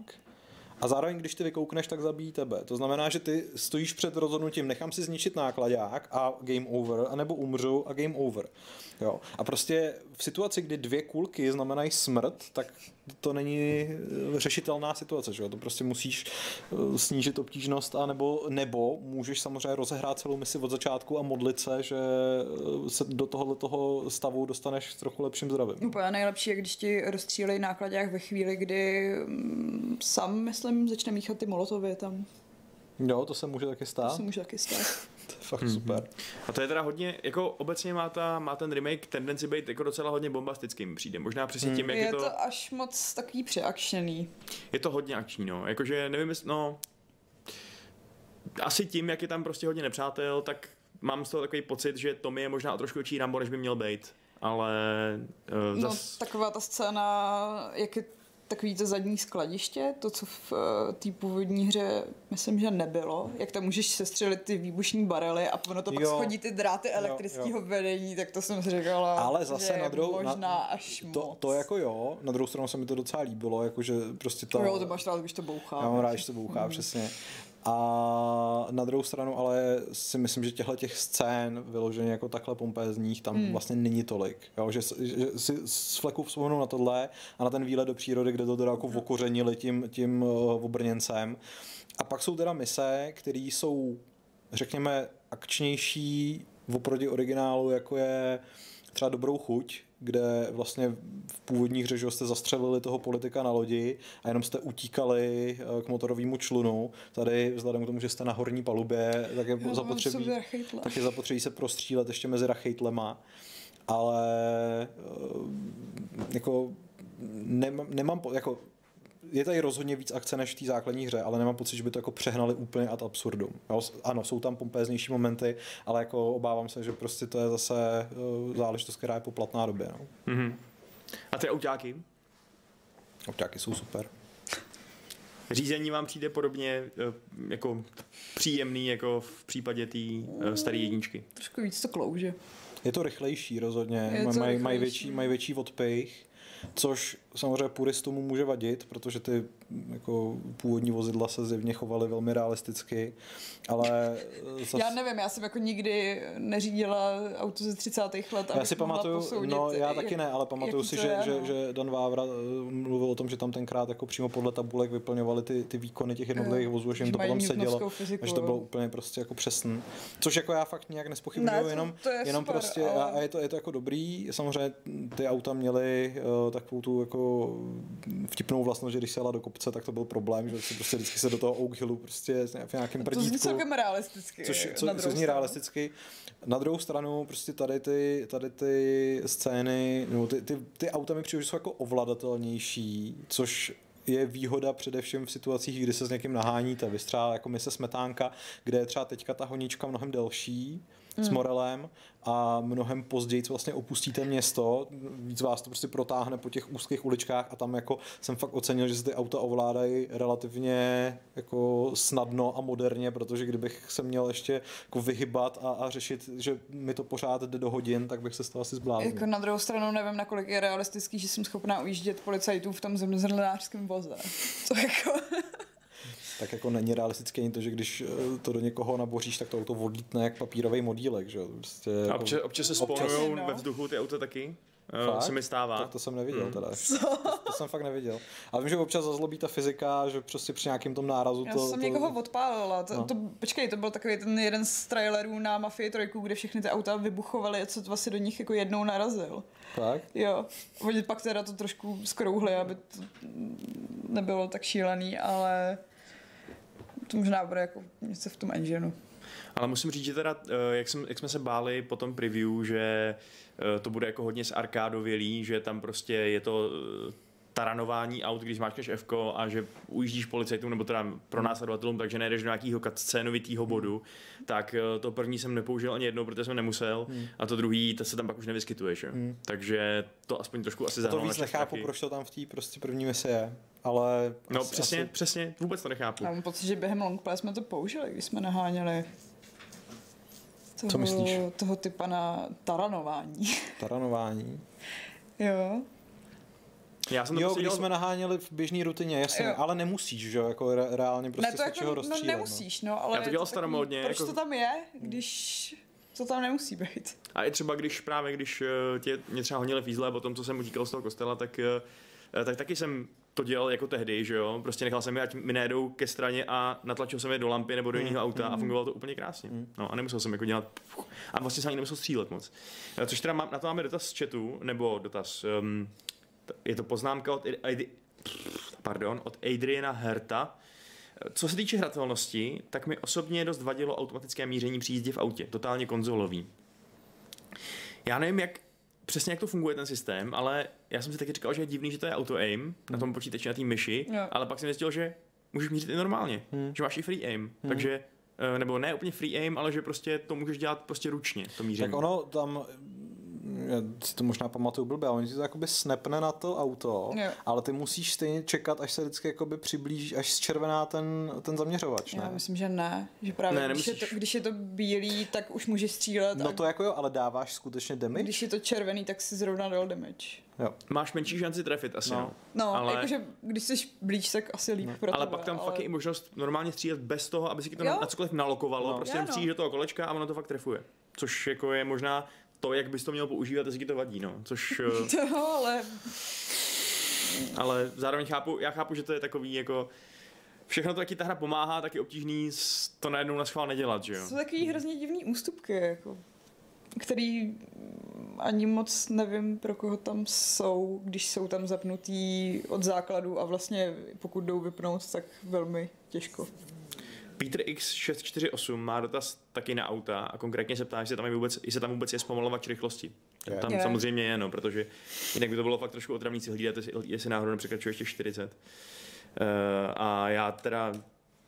Speaker 2: a zároveň, když ty vykoukneš, tak zabíjí tebe. To znamená, že ty stojíš před rozhodnutím, nechám si zničit nákladák a game over, anebo umřu a game over. Jo. A prostě v situaci, kdy dvě kulky znamenají smrt, tak to není eh, řešitelná situace, že jo? To prostě musíš eh, snížit obtížnost a nebo, nebo můžeš samozřejmě rozehrát celou misi od začátku a modlit se, že eh, se do tohohle toho stavu dostaneš s trochu lepším zdravím.
Speaker 3: Úplně nejlepší je, když ti rozstřílejí nákladák ve chvíli, kdy mm, sám, myslím, začne míchat ty molotovy tam.
Speaker 2: Jo, to se může taky stát. To
Speaker 3: se může taky stát. [laughs]
Speaker 2: to je fakt mm-hmm. super.
Speaker 1: A to je teda hodně, jako obecně má, ta, má ten remake tendenci být jako docela hodně bombastický, mi přijde. Možná přesně mm. tím, jak
Speaker 3: je,
Speaker 1: je to...
Speaker 3: to až moc takový přeakčený.
Speaker 1: Je to hodně akční, no. Jakože nevím, jestli, no... Asi tím, jak je tam prostě hodně nepřátel, tak mám z toho takový pocit, že Tommy je možná o trošku větší Rambo, než by měl být. Ale... Uh,
Speaker 3: zas... No, taková ta scéna, jak je takový to zadní skladiště, to, co v uh, té původní hře myslím, že nebylo, jak tam můžeš sestřelit ty výbušní barely a ono to jo. pak schodí ty dráty elektrického vedení, tak to jsem říkala,
Speaker 2: Ale zase na druhou,
Speaker 3: možná na, až
Speaker 2: to,
Speaker 3: moc.
Speaker 2: to, jako jo, na druhou stranu se mi to docela líbilo, jakože prostě to...
Speaker 3: Jo, to máš rád, když to bouchá.
Speaker 2: Já mám rád, když to bouchá, mm. přesně. A na druhou stranu ale si myslím, že těchto těch scén vyloženě jako takhle pompézních tam hmm. vlastně není tolik. Jo? Že, že si z fleku vzpomenu na tohle a na ten výlet do přírody, kde to teda jako vokořenili tím, tím uh, obrněncem. A pak jsou teda mise, které jsou řekněme akčnější oproti originálu, jako je třeba Dobrou chuť, kde vlastně v původních hře jste zastřelili toho politika na lodi a jenom jste utíkali eh, k motorovému člunu. Tady vzhledem k tomu, že jste na horní palubě, tak je zapotřebí, tak je zapotřebí se prostřílet ještě mezi rachejtlema. Ale eh, jako nemám, nemám jako je tady rozhodně víc akce než v té základní hře, ale nemám pocit, že by to jako přehnali úplně ad absurdum. Jo, ano, jsou tam pompéznější momenty, ale jako obávám se, že prostě to je zase uh, záležitost, která je poplatná době. No. Mm-hmm.
Speaker 1: A ty autáky?
Speaker 2: Autáky jsou super.
Speaker 1: Řízení vám přijde podobně eh, jako příjemný, jako v případě té uh, staré jedničky?
Speaker 3: Trošku víc to klouže.
Speaker 2: Je to rychlejší rozhodně, mají maj větší, maj větší odpich což samozřejmě puristům může vadit, protože ty jako původní vozidla se zjevně chovaly velmi realisticky, ale...
Speaker 3: Zas... Já nevím, já jsem jako nikdy neřídila auto ze 30. let,
Speaker 2: Já si pamatuju, no já taky ne, ale pamatuju si, že, je, že, no. že Dan Vávra eh, mluvil o tom, že tam tenkrát jako přímo podle tabulek vyplňovali ty, ty výkony těch jednotlivých vozů, že jim to potom sedělo, fyziku, že to bylo úplně prostě jako přesný. Což jako já fakt nějak nespochybnuju, ne, jenom, to je jenom super, prostě ale... a je to, je to jako dobrý, samozřejmě ty auta měly uh, takovou tu jako vtipnou vlastnost, že když se jela do kopce, tak to byl problém, že se prostě vždycky se do toho Oak Hillu prostě v nějakém prdítku. To zní
Speaker 3: celkem realisticky.
Speaker 2: Což, co, co zní realisticky. Na druhou stranu prostě tady ty, tady ty scény, no ty, ty, ty auta mi přijde, že jsou jako ovladatelnější, což je výhoda především v situacích, kdy se s někým naháníte. Vy třeba jako mise Smetánka, kde je třeba teďka ta honíčka mnohem delší, s hmm. Morelem a mnohem později vlastně opustíte město, víc vás to prostě protáhne po těch úzkých uličkách a tam jako jsem fakt ocenil, že se ty auta ovládají relativně jako snadno a moderně, protože kdybych se měl ještě jako vyhybat a, a řešit, že mi to pořád jde do hodin, tak bych se z toho asi zbláznil.
Speaker 3: Jako na druhou stranu nevím, nakolik je realistický, že jsem schopná ujíždět policajtů v tom zemědělnářském voze. [laughs] Co jako
Speaker 2: tak jako není realistické ani to, že když eh, to do někoho naboříš, tak to auto odlítne jak papírový modílek. Že?
Speaker 1: Prostě, a občas, jako, občas se spawnují no. ve vzduchu ty auta taky? Eh, fakt? se mi stává.
Speaker 2: Tak to jsem neviděl hmm. teda. [laughs] To, to, jsem fakt neviděl. A vím, že občas zazlobí ta fyzika, že prostě při nějakém tom nárazu
Speaker 3: Já
Speaker 2: to...
Speaker 3: Já jsem
Speaker 2: to...
Speaker 3: někoho odpálila. To, no. to, počkej, to byl takový ten jeden z trailerů na Mafii trojku, kde všechny ty auta vybuchovaly a co vlastně do nich jako jednou narazil.
Speaker 2: Tak?
Speaker 3: Jo. Oni pak teda to trošku skrouhli, aby to nebylo tak šílený, ale to možná bude jako něco v tom engineu.
Speaker 1: Ale musím říct, že teda, eh, jak, jsem, jak jsme se báli po tom preview, že eh, to bude jako hodně z arkádovělý, že tam prostě je to eh, taranování aut, když máš F a že ujíždíš policajtům nebo teda pro následovatelům, takže nejdeš do nějakého scénovitého bodu, tak to první jsem nepoužil ani jednou, protože jsem nemusel hmm. a to druhý, to se tam pak už nevyskytuješ. Hmm. Takže to aspoň trošku asi
Speaker 2: zahralo. To víc nechápu, proč to tam v té prostě první misi je ale...
Speaker 1: No asi, přesně, asi... přesně, vůbec to nechápu.
Speaker 3: Já mám pocit, že během longplay jsme to použili, když jsme naháněli toho,
Speaker 2: Co myslíš?
Speaker 3: toho typa na taranování.
Speaker 2: Taranování?
Speaker 3: jo.
Speaker 1: Já jsem to
Speaker 2: jo, prostě když jsme naháněli v běžné rutině, jasně, jo. ale nemusíš, že jo, jako re, reálně prostě ne, to jako,
Speaker 3: no, nemusíš, no, ale
Speaker 1: Já to dělal staromodně.
Speaker 3: Proč jako... to tam je, když to tam nemusí být?
Speaker 1: A i třeba když právě, když eh, tě, mě třeba honili fízle po tom, co jsem utíkal z toho kostela, tak eh, tak taky jsem to dělal jako tehdy, že jo, prostě nechal jsem je, ať mi nejedou ke straně a natlačil jsem je do lampy nebo do mm. jiného auta mm. a fungovalo to úplně krásně. Mm. No a nemusel jsem jako dělat, a vlastně jsem ani nemusel střílet moc. Eh, což teda mám, na to máme dotaz z chatu, nebo dotaz, um, je to poznámka od, pardon, od Adriana Herta, co se týče hratelnosti, tak mi osobně dost vadilo automatické míření při jízdě v autě, totálně konzolový. Já nevím, jak přesně jak to funguje ten systém, ale já jsem si taky říkal, že je divný, že to je auto aim hmm. na tom počítači, na té myši, jo. ale pak jsem zjistil, že můžeš mířit i normálně, hmm. že máš i free aim, hmm. takže eh, nebo ne úplně free aim, ale že prostě to můžeš dělat prostě ručně, to míření.
Speaker 2: Tak ono tam já si to možná pamatuju blbě, ale on ti to jakoby snapne na to auto, jo. ale ty musíš stejně čekat, až se vždycky jakoby přiblíží, až zčervená ten, ten zaměřovač, ne?
Speaker 3: Já myslím, že ne, že právě ne, když, je to, když je to bílý, tak už můžeš střílet.
Speaker 2: No to jako jo, ale dáváš skutečně damage?
Speaker 3: Když je to červený, tak si zrovna dal damage.
Speaker 2: Jo.
Speaker 1: Máš menší šanci trefit asi,
Speaker 3: no.
Speaker 1: No,
Speaker 3: no ale... jakože když jsi blíž, tak asi líp no. pro
Speaker 1: Ale
Speaker 3: tebe,
Speaker 1: pak tam ale... fakt je i možnost normálně střílet bez toho, aby si to jo? na cokoliv nalokovalo, no. prostě no. do toho kolečka a ono to fakt trefuje. Což jako je možná to, jak bys to měl používat, jestli ti to vadí, no. Což...
Speaker 3: to, [laughs] ale...
Speaker 1: Ale zároveň chápu, já chápu, že to je takový jako všechno to, jak ti ta hra pomáhá, tak je obtížný to najednou na schvál nedělat, že jo?
Speaker 3: Jsou takový hrozně divný ústupky, jako, který ani moc nevím, pro koho tam jsou, když jsou tam zapnutý od základu a vlastně pokud jdou vypnout, tak velmi těžko.
Speaker 1: Peter X648 má dotaz taky na auta a konkrétně se ptá, jestli tam, je vůbec, jestli tam vůbec je zpomalovač rychlosti. Yeah. Tam yeah. samozřejmě je, no, protože jinak by to bylo fakt trošku otravný si hlídat, jestli náhodou nepřekračuje ještě 40. Uh, eh, a já teda,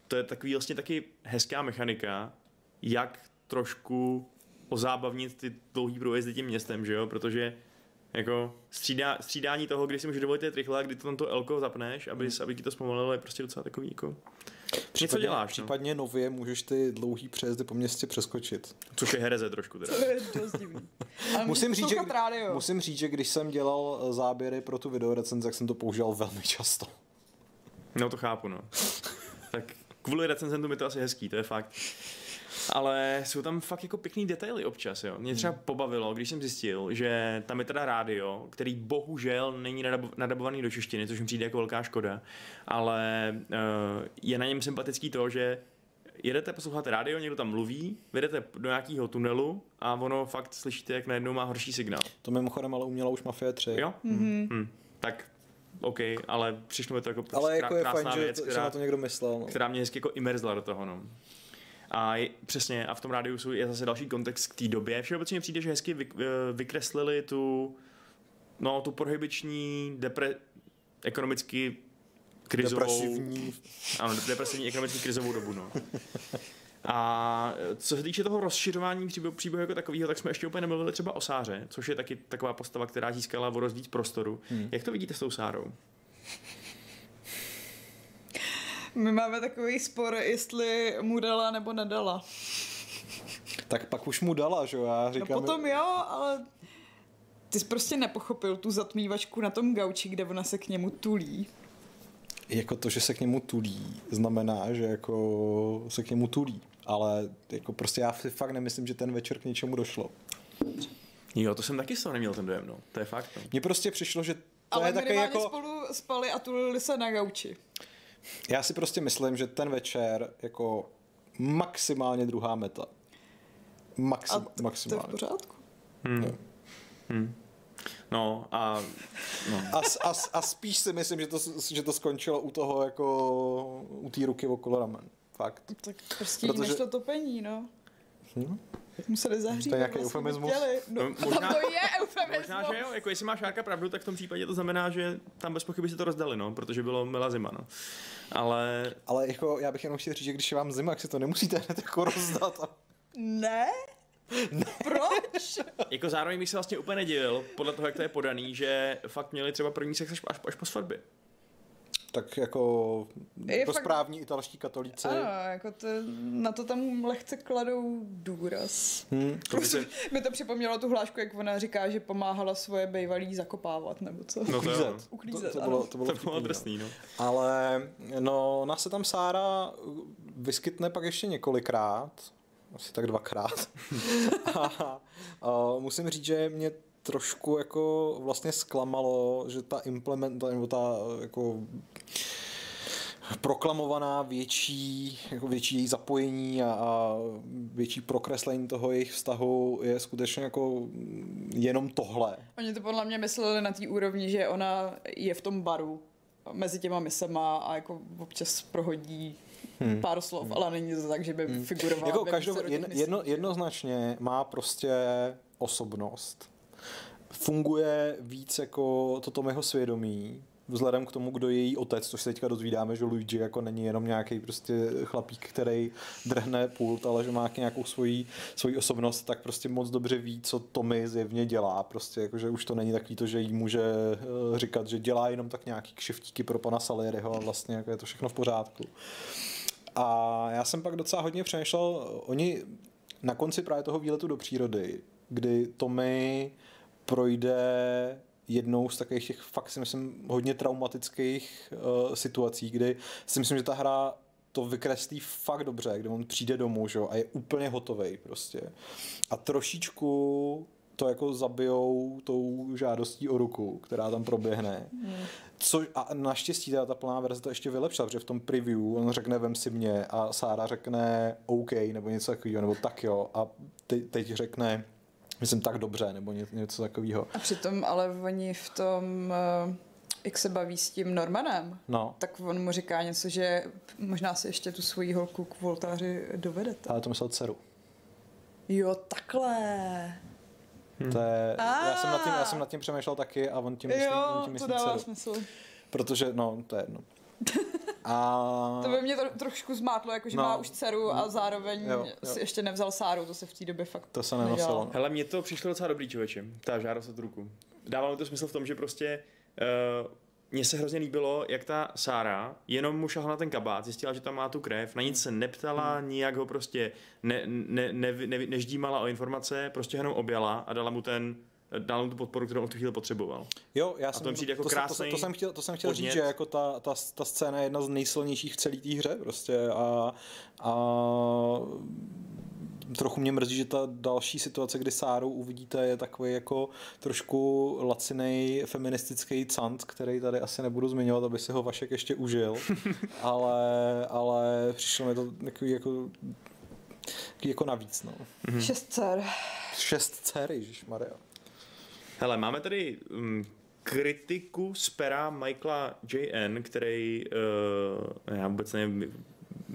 Speaker 1: to je takový vlastně taky hezká mechanika, jak trošku ozábavnit ty dlouhý průjezdy tím městem, že jo, protože Jako střídá, střídání toho, kdy si můžeš dovolit jet rychle, kdy to tam to elko zapneš, aby, hmm. aby ti to zpomalilo, je prostě docela takový jako... Případně, Něco děláš,
Speaker 2: no. Případně nově můžeš ty dlouhý přejezdy po městě přeskočit.
Speaker 1: Což je hereze trošku teda.
Speaker 3: To je dost divný. [laughs]
Speaker 2: musím, říct, že, musím říct, že když jsem dělal eh, záběry pro tu videorecenzi, tak jsem to používal velmi často.
Speaker 1: No to chápu, no. tak kvůli recenzentům je to asi hezký, to je fakt. Ale jsou tam fakt jako pěkný detaily občas, jo. Mě třeba hmm. pobavilo, když jsem zjistil, že tam je teda rádio, který bohužel není nadabovaný do češtiny, což mi přijde jako velká škoda, ale uh, je na něm sympatický to, že jedete, posloucháte rádio, někdo tam mluví, vyjdete do nějakého tunelu a ono fakt slyšíte, jak najednou má horší signál.
Speaker 2: To mimochodem ale uměla už Mafie 3.
Speaker 1: Jo? Mm-hmm. Hmm. Tak OK, ale přišlo mi to jako
Speaker 2: ale jako je fajn, věc, že, která, že na to někdo myslel. No.
Speaker 1: Která mě hezky jako imerzla do toho. No. A je, přesně, a v tom rádiu je zase další kontext k té době. Všeobecně přijde, že hezky vy, eh, vykreslili tu, no, tu prohybiční, depre, ekonomicky krizovou...
Speaker 2: Depresivní.
Speaker 1: Ano, depresivní ekonomicky krizovou dobu, no. A co se týče toho rozšiřování příběhu, příběhu jako takového, tak jsme ještě úplně nemluvili třeba o Sáře, což je taky taková postava, která získala o víc prostoru. Hmm. Jak to vidíte s tou Sárou?
Speaker 3: My máme takový spor, jestli mu dala nebo nedala.
Speaker 2: Tak pak už mu dala, že jo? Já
Speaker 3: no říkám, no potom jo, ale ty jsi prostě nepochopil tu zatmívačku na tom gauči, kde ona se k němu tulí.
Speaker 2: Jako to, že se k němu tulí, znamená, že jako se k němu tulí. Ale jako prostě já si fakt nemyslím, že ten večer k něčemu došlo.
Speaker 1: Jo, to jsem taky z toho neměl ten dojem, no. To je fakt. No.
Speaker 2: Mně prostě přišlo, že to
Speaker 3: Ale
Speaker 2: je taky jako...
Speaker 3: spolu spali a tulili se na gauči.
Speaker 2: Já si prostě myslím, že ten večer jako maximálně druhá meta. Maxim, a t- maximálně.
Speaker 3: To je v pořádku.
Speaker 1: Hmm. Hmm. No a... No.
Speaker 2: A, a, a, spíš si myslím, že to, že to skončilo u toho jako u té ruky okolo ramen. Fakt.
Speaker 3: Tak prostě Protože... nešlo topení, no.
Speaker 2: Hmm?
Speaker 3: Museli zahřít.
Speaker 2: To je nějaký vlastně eufemismus.
Speaker 3: No, no, možná, to je eufemismus.
Speaker 1: Možná, že jo, jako jestli máš Šárka pravdu, tak v tom případě to znamená, že tam bez pochyby si to rozdali, no, protože bylo milá zima, no. Ale...
Speaker 2: Ale jako já bych jenom chtěl říct, že když je vám zima, tak si to nemusíte hned jako rozdat. A...
Speaker 3: Ne?
Speaker 2: Ne.
Speaker 3: Proč?
Speaker 1: jako zároveň bych se vlastně úplně nedivil, podle toho, jak to je podaný, že fakt měli třeba první sex až, až, až po svatbě
Speaker 2: tak jako je rozprávní fakt... italští katolíci.
Speaker 3: Ano, jako to, na to tam lehce kladou důraz.
Speaker 2: Hmm, [laughs]
Speaker 3: to by se... Mi to připomnělo tu hlášku, jak ona říká, že pomáhala svoje bejvalí zakopávat, nebo co?
Speaker 1: No
Speaker 2: to
Speaker 1: Uklízet. [laughs]
Speaker 3: Uklízet,
Speaker 2: to, to, bylo, to bylo,
Speaker 1: to bylo drsný, no.
Speaker 2: Ale no, ona se tam Sára vyskytne pak ještě několikrát, asi tak dvakrát. [laughs] a, a musím říct, že mě trošku jako vlastně zklamalo, že ta implementa, nebo ta jako proklamovaná větší, jako větší její zapojení a, a větší prokreslení toho jejich vztahu je skutečně jako jenom tohle.
Speaker 3: Oni to podle mě mysleli na té úrovni, že ona je v tom baru mezi těma misema a jako občas prohodí hmm. pár slov, hmm. ale není to tak, že by hmm. figurovala.
Speaker 2: Jako každou, jedno, jednoznačně má prostě osobnost funguje víc jako toto mého svědomí, vzhledem k tomu, kdo je její otec, což se teďka dozvídáme, že Luigi jako není jenom nějaký prostě chlapík, který drhne pult, ale že má nějakou svoji, svoji osobnost, tak prostě moc dobře ví, co Tommy zjevně dělá. Prostě jako, že už to není takový to, že jí může eh, říkat, že dělá jenom tak nějaký kšeftíky pro pana Salieriho a vlastně jako je to všechno v pořádku. A já jsem pak docela hodně přemýšlel, oni na konci právě toho výletu do přírody, kdy Tommy projde jednou z takových těch fakt si myslím hodně traumatických uh, situací, kdy si myslím, že ta hra to vykreslí fakt dobře, kde on přijde domů že a je úplně hotový prostě. A trošičku to jako zabijou tou žádostí o ruku, která tam proběhne. Hmm. Co, a naštěstí teda ta plná verze to ještě vylepšila, protože v tom preview on řekne vem si mě a Sára řekne OK nebo něco takového, nebo tak jo a te, teď řekne myslím, tak dobře, nebo ně, něco takového.
Speaker 3: A přitom ale oni v tom, eh, jak se baví s tím Normanem,
Speaker 2: no.
Speaker 3: tak on mu říká něco, že možná si ještě tu svoji holku k voltáři dovedete.
Speaker 2: Ale to myslel dceru.
Speaker 3: Jo, takhle.
Speaker 2: Hmm. To je, já, jsem nad tím, já jsem nad tím přemýšlel taky a on tím myslí,
Speaker 3: jo,
Speaker 2: on tím
Speaker 3: myslí to dává dceru. smysl.
Speaker 2: Protože, no, to je jedno. [laughs]
Speaker 3: A... To by mě to trošku zmátlo, jakože no. má už dceru a zároveň jo, jo. si ještě nevzal Sáru, to se v té době fakt
Speaker 2: To se nenosilo.
Speaker 1: Hele, mně to přišlo docela dobrý člověče, ta žádost od ruku. Dávalo to smysl v tom, že prostě uh, mně se hrozně líbilo, jak ta Sára jenom mu šahla na ten kabát, zjistila, že tam má tu krev, na nic se neptala, hmm. nijak ho prostě ne, ne, ne, ne, neždímala o informace, prostě jenom objala a dala mu ten dal mu tu podporu, kterou on tu chvíli potřeboval.
Speaker 2: Jo, já jsem, to, jako to, krásný to, to, jsem chtěl, to jsem chtěl podnět. říct, že jako ta, ta, ta scéna je jedna z nejsilnějších v celé té hře prostě a, a trochu mě mrzí, že ta další situace, kdy Sáru uvidíte, je takový jako trošku laciný feministický cant, který tady asi nebudu zmiňovat, aby si ho Vašek ještě užil, [laughs] ale, ale přišlo mi to jako, jako, jako navíc. No.
Speaker 3: Mm-hmm. Šest dcer.
Speaker 2: Šest dcer, Maria.
Speaker 1: Hele, máme tady um, kritiku z pera Michaela J.N., který, uh, já vůbec nevím,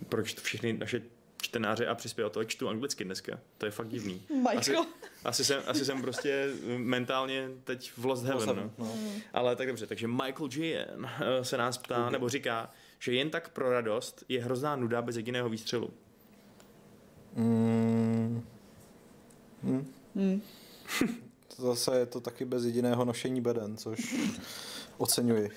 Speaker 1: proč to všechny naše čtenáře a přispěvatele čtu anglicky dneska. To je fakt divný.
Speaker 3: Michael.
Speaker 1: Asi, asi, jsem, asi jsem prostě mentálně teď v Lost Heaven. No. No. Ale tak dobře, takže Michael J.N. Eh, se nás ptá, okay. nebo říká, že jen tak pro radost je hrozná nuda bez jediného výstřelu. Mm.
Speaker 2: Mm. [laughs] Mm. Zase je to taky bez jediného nošení beden, což [laughs] oceňuji.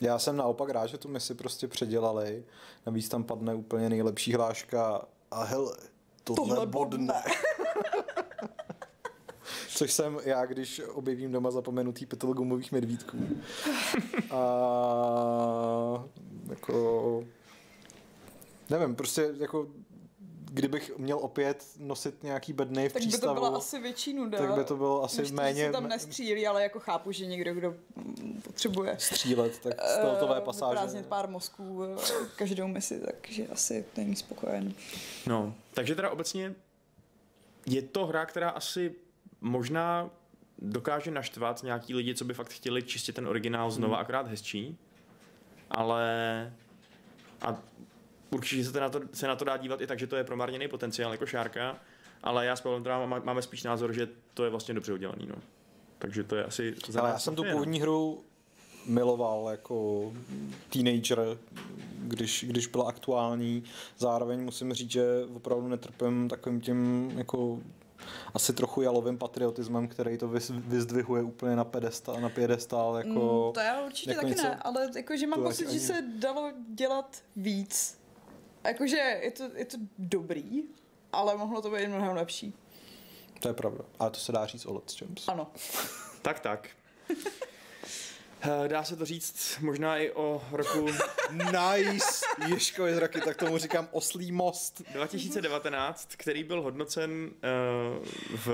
Speaker 2: Já jsem naopak rád, že tu misi prostě předělali. Navíc tam padne úplně nejlepší hláška a hele, tohle, tohle bodne. [laughs] Což jsem já, když objevím doma zapomenutý pytel gumových medvídků. A jako nevím, prostě jako kdybych měl opět nosit nějaký bedny v
Speaker 3: tak
Speaker 2: přístavu.
Speaker 3: Tak by to byla asi větší nuda.
Speaker 2: Tak by to bylo asi
Speaker 3: než
Speaker 2: méně...
Speaker 3: Než tam nestřílí, ale jako chápu, že někdo, kdo potřebuje
Speaker 2: střílet, tak steltové uh, pasáže.
Speaker 3: Pár mozků eh, každou misi, takže asi není spokojen.
Speaker 1: No, takže teda obecně je to hra, která asi možná dokáže naštvat nějaký lidi, co by fakt chtěli čistě ten originál znova, hmm. akorát hezčí, ale a určitě se na, to, se na to dá dívat i tak, že to je promarněný potenciál jako šárka, ale já s Pavlem teda máme spíš názor, že to je vlastně dobře udělaný. No. Takže to je asi...
Speaker 2: Ale já jsem tu původní hru miloval jako teenager, když, když byla aktuální. Zároveň musím říct, že opravdu netrpím takovým tím jako asi trochu jalovým patriotismem, který to vyzdvihuje úplně na pedestal, na piedestal. Jako,
Speaker 3: mm, to já určitě jako taky něco, ne, ale jako, že mám pocit, že se dalo dělat víc Jakože je to, je to dobrý, ale mohlo to být mnohem lepší.
Speaker 2: To je pravda. Ale to se dá říct o Let's Champs.
Speaker 3: Ano.
Speaker 1: tak, tak. Eh, dá se to říct možná i o roku... [laughs]
Speaker 2: nice! Ježkovi zraky, tak tomu říkám oslý most.
Speaker 1: 2019, který byl hodnocen uh, v...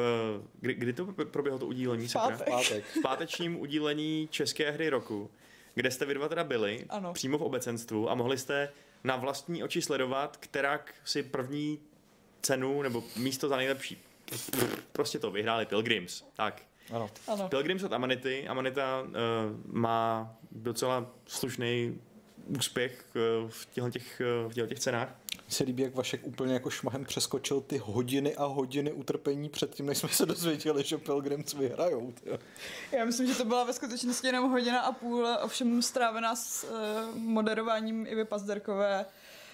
Speaker 1: Kdy, kdy to proběhlo to udílení?
Speaker 3: V pátek.
Speaker 1: V pátečním udílení České hry roku, kde jste vy dva teda byli,
Speaker 3: ano.
Speaker 1: přímo v obecenstvu a mohli jste na vlastní oči sledovat, která si první cenu nebo místo za nejlepší. Prostě to vyhráli Pilgrims. Tak.
Speaker 2: Ano.
Speaker 3: ano.
Speaker 1: Pilgrims od Amanity. Amanita uh, má docela slušný úspěch uh, v těchto těch, uh, v těch cenách
Speaker 2: se líbí, jak Vašek úplně jako šmahem přeskočil ty hodiny a hodiny utrpení předtím, než jsme se dozvěděli, že Pilgrims vyhrajou. Tyjo.
Speaker 3: Já myslím, že to byla ve skutečnosti jenom hodina a půl, ovšem strávená s uh, moderováním Ivy Pazderkové.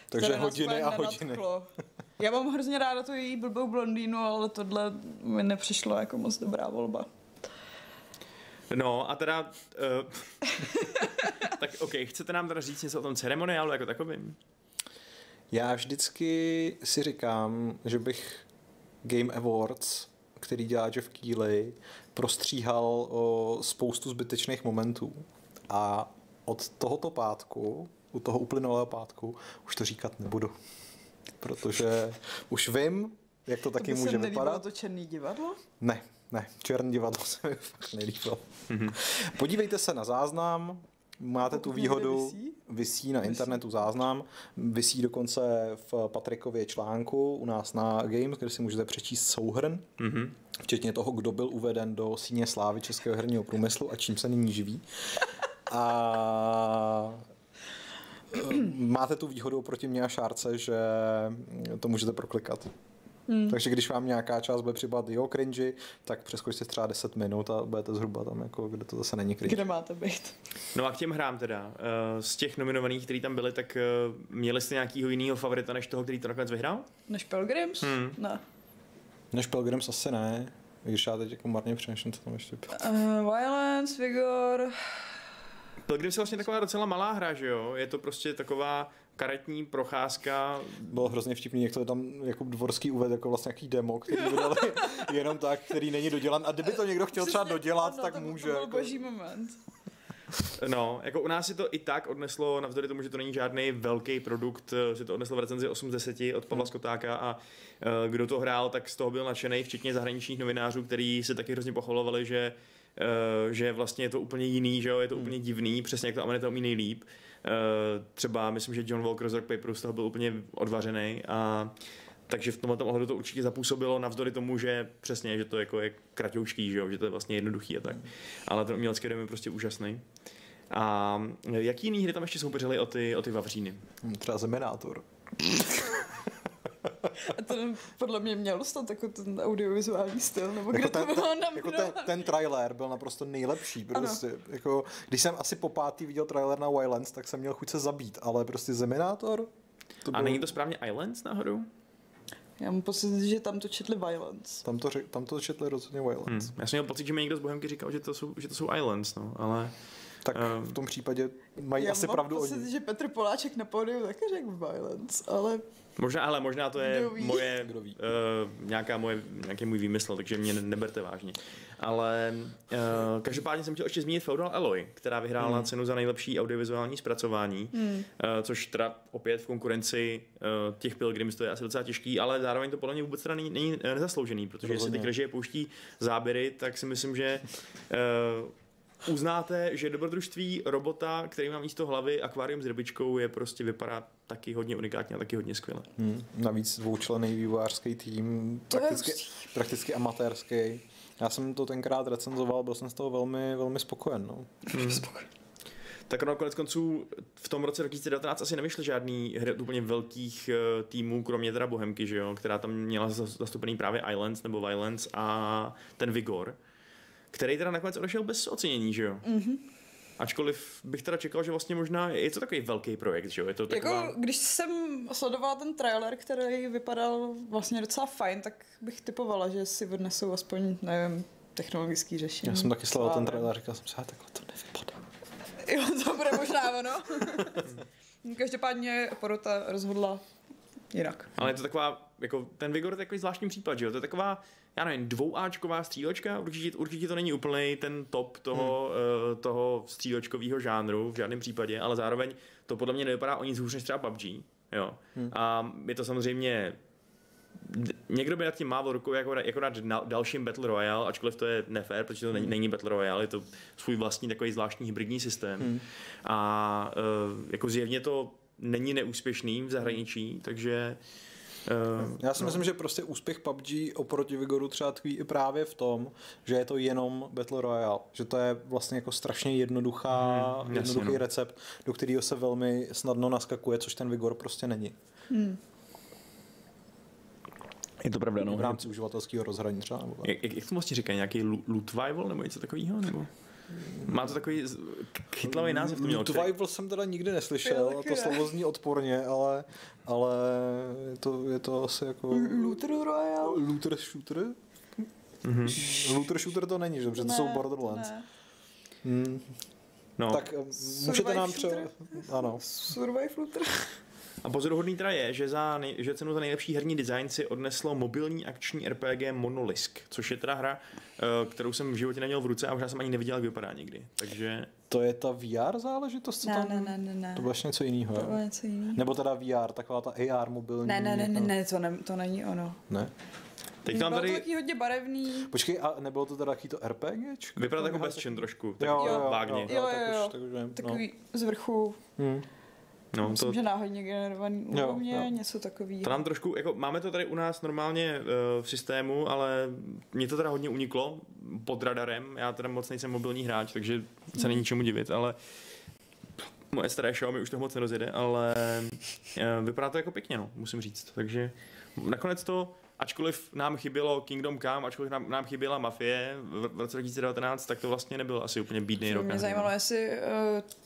Speaker 2: Takže hodiny a hodiny.
Speaker 3: Já mám hrozně ráda tu její blbou blondýnu, ale tohle mi nepřišlo jako moc dobrá volba.
Speaker 1: No a teda, uh, [laughs] tak OK, chcete nám teda říct něco o tom ceremoniálu jako takovým?
Speaker 2: Já vždycky si říkám, že bych Game Awards, který dělá Jeff Keighley, prostříhal o spoustu zbytečných momentů. A od tohoto pátku, u toho uplynulého pátku, už to říkat nebudu. Protože už vím, jak to taky to může vypadat.
Speaker 3: to černý divadlo?
Speaker 2: Ne, ne, černý divadlo [laughs] se mi fakt nelíbilo. Mm-hmm. Podívejte se na záznam, máte tu výhodu, visí? visí na internetu záznam, visí dokonce v Patrikově článku u nás na Games, kde si můžete přečíst souhrn, mm-hmm. včetně toho, kdo byl uveden do síně slávy českého herního průmyslu a čím se nyní živí. A máte tu výhodu proti mě a Šárce, že to můžete proklikat. Hmm. Takže když vám nějaká část bude připadat jo cringy, tak přeskočte třeba 10 minut a budete zhruba tam, jako, kde to zase není cringe.
Speaker 3: Kde máte být?
Speaker 1: No a k těm hrám teda, eh, z těch nominovaných, který tam byli, tak eh, měli jste nějakýho jiného favorita než toho, který to nakonec vyhrál?
Speaker 3: Než Pilgrims? Hmm. Ne.
Speaker 2: Než Pilgrims asi ne. Když já teď jako marně přemýšlím, co tam ještě
Speaker 3: uh, Violence, Vigor...
Speaker 1: Pilgrims je vlastně taková docela malá hra, že jo? Je to prostě taková karetní procházka.
Speaker 2: Bylo hrozně vtipný, jak to tam jako dvorský uved jako vlastně nějaký demo, který [laughs] vydali jenom tak, který není dodělan. A kdyby to někdo chtěl třeba dodělat, tak
Speaker 3: to
Speaker 2: může.
Speaker 3: To byl jako... boží moment.
Speaker 1: No, jako u nás si to i tak odneslo, navzdory tomu, že to není žádný velký produkt, si to odneslo v recenzi 8 z 10 od Pavla hmm. Skotáka a uh, kdo to hrál, tak z toho byl nadšený, včetně zahraničních novinářů, kteří se taky hrozně pochvalovali, že Uh, že vlastně je to úplně jiný, že jo, je to hmm. úplně divný, přesně jak to Amerika umí nejlíp. Uh, třeba myslím, že John Walker z Rock Paperu z toho byl úplně odvařený a takže v tomhle ohledu to určitě zapůsobilo navzdory tomu, že přesně, že to jako je kratoušký, že, jo, že to je vlastně jednoduchý a tak. Ale ten umělecký dom je prostě úžasný. A jaký jiný hry tam ještě soupeřili o ty, o ty Vavříny?
Speaker 2: Třeba Zeminátor. [laughs]
Speaker 3: A ten podle mě měl dostat jako ten audiovizuální styl, nebo jako kde ten, to bylo ten,
Speaker 2: jako ten, ten, trailer byl naprosto nejlepší. Prostě. Jako, když jsem asi po pátý viděl trailer na Wildlands, tak jsem měl chuť se zabít, ale prostě Zeminátor...
Speaker 1: To bylo... A není to správně Islands náhodou?
Speaker 3: Já mám pocit, že tam to četli Violence.
Speaker 2: Tam to, tam to četli rozhodně Violence.
Speaker 1: Hmm. Já jsem měl pocit, že mi někdo z Bohemky říkal, že to jsou, že to jsou Islands, no, ale...
Speaker 2: Tak um, v tom případě mají
Speaker 3: já
Speaker 2: asi pravdu
Speaker 3: pocit, oni. že Petr Poláček na pódiu taky řekl Violence, ale...
Speaker 1: Možná, ale možná to je moje, uh, nějaká moje, nějaký můj výmysl, takže mě neberte vážně. Ale uh, každopádně jsem chtěl ještě zmínit Feudal Alloy, která vyhrála hmm. cenu za nejlepší audiovizuální zpracování, hmm. uh, což teda opět v konkurenci uh, těch Pilgrims to je asi docela těžký, ale zároveň to podle mě vůbec teda není, není nezasloužený, protože Rozhodně. jestli ty režie pouští záběry, tak si myslím, že uh, uznáte, že dobrodružství robota, který má místo hlavy akvárium s rybičkou, je prostě vypadá taky hodně unikátně a taky hodně skvěle.
Speaker 2: Hmm. Navíc dvoučlený vývojářský tým, prakticky, prakticky amatérský. Já jsem to tenkrát recenzoval, byl jsem z toho velmi, velmi spokojen. No. Hmm.
Speaker 1: tak ono konec konců v tom roce 2019 asi nevyšly žádný hry úplně velkých eh, týmů, kromě teda Bohemky, že jo, která tam měla zastupený právě Islands nebo Violence a ten Vigor který teda nakonec odešel bez ocenění, že jo? Mm-hmm. Ačkoliv bych teda čekal, že vlastně možná je to takový velký projekt, že jo? Je to
Speaker 3: jako, taková... Jako, když jsem sledovala ten trailer, který vypadal vlastně docela fajn, tak bych typovala, že si odnesou aspoň, nevím, technologický řešení.
Speaker 2: Já jsem taky sledoval ten trailer a říkal jsem si, takhle to nevypadá.
Speaker 3: Jo, to bude možná ono. [laughs] Každopádně porota rozhodla jinak.
Speaker 1: Ale je to taková, jako ten Vigor je takový zvláštní případ, že jo? To je taková já nevím, dvouáčková střílečka, určitě, určitě to není úplný ten top toho, hmm. uh, toho střílečkového žánru v žádném případě, ale zároveň to podle mě nevypadá o nic hůř než třeba PUBG. Jo. Hmm. A je to samozřejmě někdo by nad tím mával rukou jako, jako nad dalším Battle Royale, ačkoliv to je nefér, protože to není, hmm. není Battle Royale, je to svůj vlastní takový zvláštní hybridní systém. Hmm. A uh, jako zjevně to není neúspěšný v zahraničí, takže uh,
Speaker 2: Uh, Já si no. myslím, že prostě úspěch PUBG oproti Vigoru třeba tkví i právě v tom, že je to jenom Battle Royale, že to je vlastně jako strašně jednoduchá, hmm, jednoduchý jasně, no. recept, do kterého se velmi snadno naskakuje, což ten Vigor prostě není. Hmm.
Speaker 1: Je to pravda, no.
Speaker 2: V rámci uživatelského rozhraní třeba. Nebo
Speaker 1: jak, jak, jak to vlastně říkají, nějaký loot nebo něco takového? Nebo? Má to takový chytlavý název. To
Speaker 2: mělo, jsem teda nikdy neslyšel, a to slovo zní odporně, ale, ale je, to, je to asi jako...
Speaker 3: Looter Royale?
Speaker 2: Looter Shooter? Mm-hmm. Looter Shooter to není, že? Protože to jsou Borderlands. Ne. Hmm. No. Tak eh, můžete nám třeba... Ano.
Speaker 3: Survive Looter?
Speaker 1: A pozoruhodný teda je, že, za nej, že cenu za nejlepší herní design si odneslo mobilní akční RPG Monolisk, což je teda hra, eh, kterou jsem v životě neměl v ruce a možná jsem ani neviděl, jak vypadá nikdy. Takže...
Speaker 2: To je ta VR záležitost? Co
Speaker 3: ne,
Speaker 2: tam...
Speaker 3: ne, ne, ne, ne.
Speaker 2: To bylo ještě něco jiného.
Speaker 3: To bylo něco jiného.
Speaker 2: Nebo teda VR, taková ta AR mobilní.
Speaker 3: Ne, ne, ne, ne, ne to, ne, to není ono.
Speaker 2: Ne?
Speaker 1: Teď tam tady...
Speaker 3: to taky hodně barevný.
Speaker 2: Počkej, a nebylo to teda taky to RPG?
Speaker 1: Vypadá jako bezčen trošku. Tak
Speaker 3: jo,
Speaker 1: jo, vágně.
Speaker 3: Jo, jo, jo, jo. Tak už, tak už Takový no. z vrchu. Hmm. No, Myslím, to... že náhodně generovaný úrovně, něco takového.
Speaker 1: To nám trošku, jako máme to tady u nás normálně uh, v systému, ale mě to teda hodně uniklo pod radarem. Já teda moc nejsem mobilní hráč, takže se není čemu divit, ale moje staré mi už to moc nerozjede, ale uh, vypadá to jako pěkně, no, musím říct. Takže nakonec to ačkoliv nám chybělo Kingdom Come, ačkoliv nám, nám chyběla Mafie v, v roce 2019, tak to vlastně nebyl asi úplně bídný rok.
Speaker 3: Mě zajímalo, jestli uh,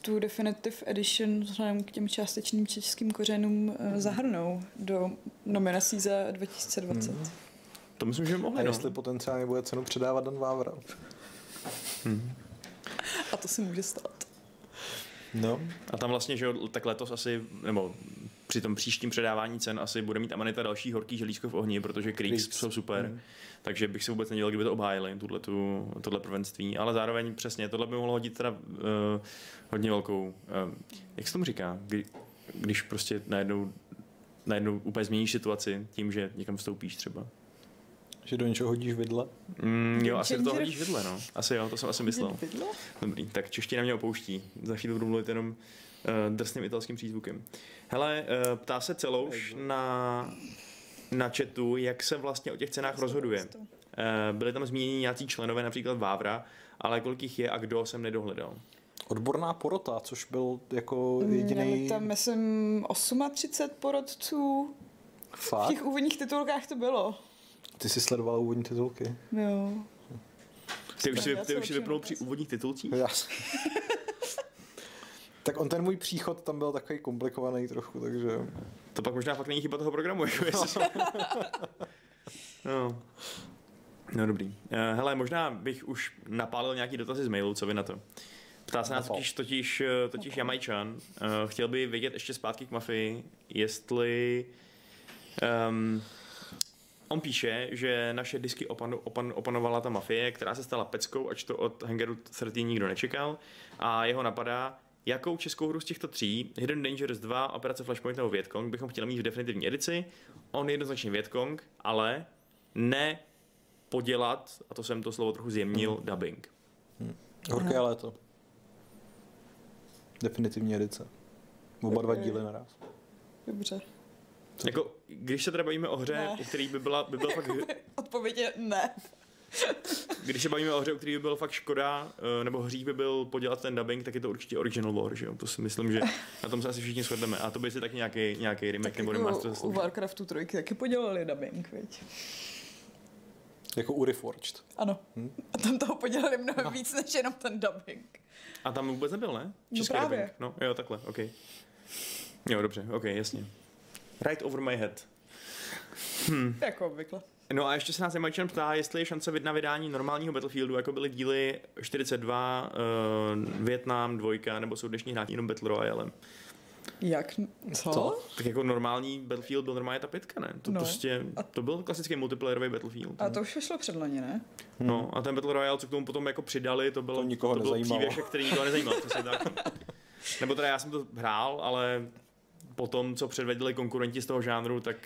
Speaker 3: tu Definitive Edition vzhledem k těm částečným českým kořenům uh, zahrnou do nominací za 2020. Hmm.
Speaker 1: To myslím, že mohli.
Speaker 2: A no. jestli potenciálně bude cenu předávat Dan Vávra.
Speaker 3: Hmm. A to si může stát.
Speaker 1: No. A tam vlastně, že tak letos asi, nebo při tom příštím předávání cen asi bude mít Amanita další horký želízko v ohni, protože Creeks, Creeks. jsou super. Mm. Takže bych si vůbec nedělal, kdyby to obhájili, tuhle, tohle prvenství. Ale zároveň přesně, tohle by mohlo hodit teda uh, hodně velkou, uh, jak se tomu říká, kdy, když prostě najednou, najednou úplně změníš situaci tím, že někam vstoupíš třeba.
Speaker 2: Že do něčeho hodíš vidle?
Speaker 1: Mm, jo, asi do toho hodíš vidle, no. Asi jo, to jsem asi myslel. Dobrý, tak čeština mě opouští. Za chvíli budu mluvit jenom drsným italským přízvukem. Hele, uh, ptá se celouš na, na chatu, jak se vlastně o těch cenách rozhoduje. Uh, byly tam zmíněni nějací členové, například Vávra, ale kolik jich je a kdo jsem nedohledal.
Speaker 2: Odborná porota, což byl jako jediný... Měli
Speaker 3: tam, myslím, 38 porodců. Fakt? V těch úvodních titulkách to bylo.
Speaker 2: Ty jsi sledoval úvodní titulky?
Speaker 3: Jo.
Speaker 1: Ty už si, ty už si vypnul při úvodních titulcích?
Speaker 2: Já. [laughs] tak on ten můj příchod tam byl takový komplikovaný trochu, takže...
Speaker 1: To pak možná fakt není chyba toho programu, jako jestli... [laughs] no. No dobrý. Eh, hele, možná bych už napálil nějaký dotazy z mailu, co vy na to? Ptá se nás totiž, totiž, eh, totiž Jamajčan. Eh, chtěl by vědět ještě zpátky k mafii, jestli um, On píše, že naše disky opan, opan, opanovala ta mafie, která se stala peckou, ač to od Hangeru 13 nikdo nečekal. A jeho napadá, jakou českou hru z těchto tří, Hidden Dangerous 2, Operace Flashpoint nebo Vietkong, bychom chtěli mít v definitivní edici. On jednoznačně Vietkong, ale ne podělat, a to jsem to slovo trochu zjemnil, hmm. dubbing.
Speaker 2: Hmm. Horké léto. Definitivní edice. Oba dva díly naraz.
Speaker 3: Dobře.
Speaker 1: Jako, když se teda bavíme o hře, ne. který by byla, by byla [laughs] fakt...
Speaker 3: Odpověď je ne.
Speaker 1: Když se bavíme o hře, u který by byl fakt škoda, eh, nebo hřích by byl podělat ten dubbing, tak je to určitě original lore, že jo? To si myslím, že na tom se asi všichni shodneme. A to by si tak nějaký, nějaký remake tak nebo jako remaster
Speaker 3: U Warcraftu trojky taky podělali dubbing, veď?
Speaker 2: Jako u Reforged.
Speaker 3: Ano. Hm? A tam toho podělali mnohem no. víc, než jenom ten dubbing.
Speaker 1: A tam vůbec nebyl, ne?
Speaker 3: Český no právě.
Speaker 1: Dubbing. No, jo, takhle, ok. Jo, dobře, ok, jasně. Right over my head.
Speaker 3: Hm. Jako obvykle.
Speaker 1: No a ještě se nás Jemačan ptá, jestli je šance na vydání normálního Battlefieldu, jako byly díly 42, uh, Vietnam, dvojka, nebo jsou dnešní hráči jenom Battle Royale.
Speaker 3: Jak? Co? Co?
Speaker 1: Tak jako normální Battlefield byl normálně ta pětka, ne? To no. prostě, a... to byl klasický multiplayerový Battlefield.
Speaker 3: A to už vyšlo předlani, ne?
Speaker 1: No a ten Battle Royale, co k tomu potom jako přidali, to bylo, to, nikoho to byl příběh, který nikoho nezajímal. tak. [laughs] Nebo teda já jsem to hrál, ale po tom, co předvedli konkurenti z toho žánru, tak...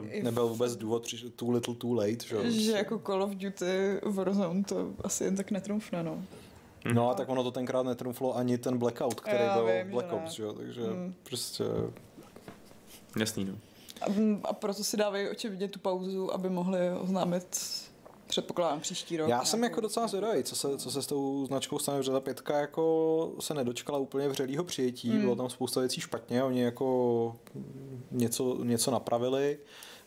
Speaker 2: Uh... Nebyl vůbec důvod, too little too late, že?
Speaker 3: Že jako Call of Duty Warzone to asi jen tak netrumfne, no.
Speaker 2: Mm. No a tak ono to tenkrát netrumflo ani ten Blackout, který Já byl vím, Black Ops, že jo, takže mm. prostě...
Speaker 1: Jasný, no.
Speaker 3: A, a proto si dávají očividně tu pauzu, aby mohli oznámit předpokládám příští rok.
Speaker 2: Já jsem jako docela zvědavý, co se, co se s tou značkou stane, protože ta pětka jako se nedočkala úplně vřelýho přijetí, hmm. bylo tam spousta věcí špatně, oni jako něco, něco napravili,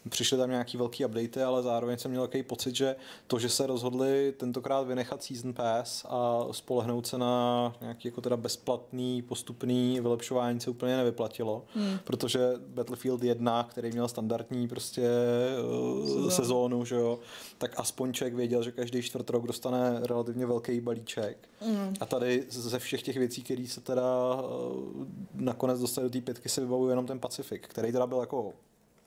Speaker 2: Přišly tam nějaký velký updaty, ale zároveň jsem měl takový pocit, že to, že se rozhodli tentokrát vynechat Season Pass a spolehnout se na nějaký jako teda bezplatný postupný vylepšování se úplně nevyplatilo, hmm. protože Battlefield 1, který měl standardní prostě uh, sezónu, že jo, tak aspoň člověk věděl, že každý čtvrt rok dostane relativně velký balíček. Hmm. A tady ze všech těch věcí, které se teda uh, nakonec dostali do té pětky, se vybavuje jenom ten Pacific, který teda byl jako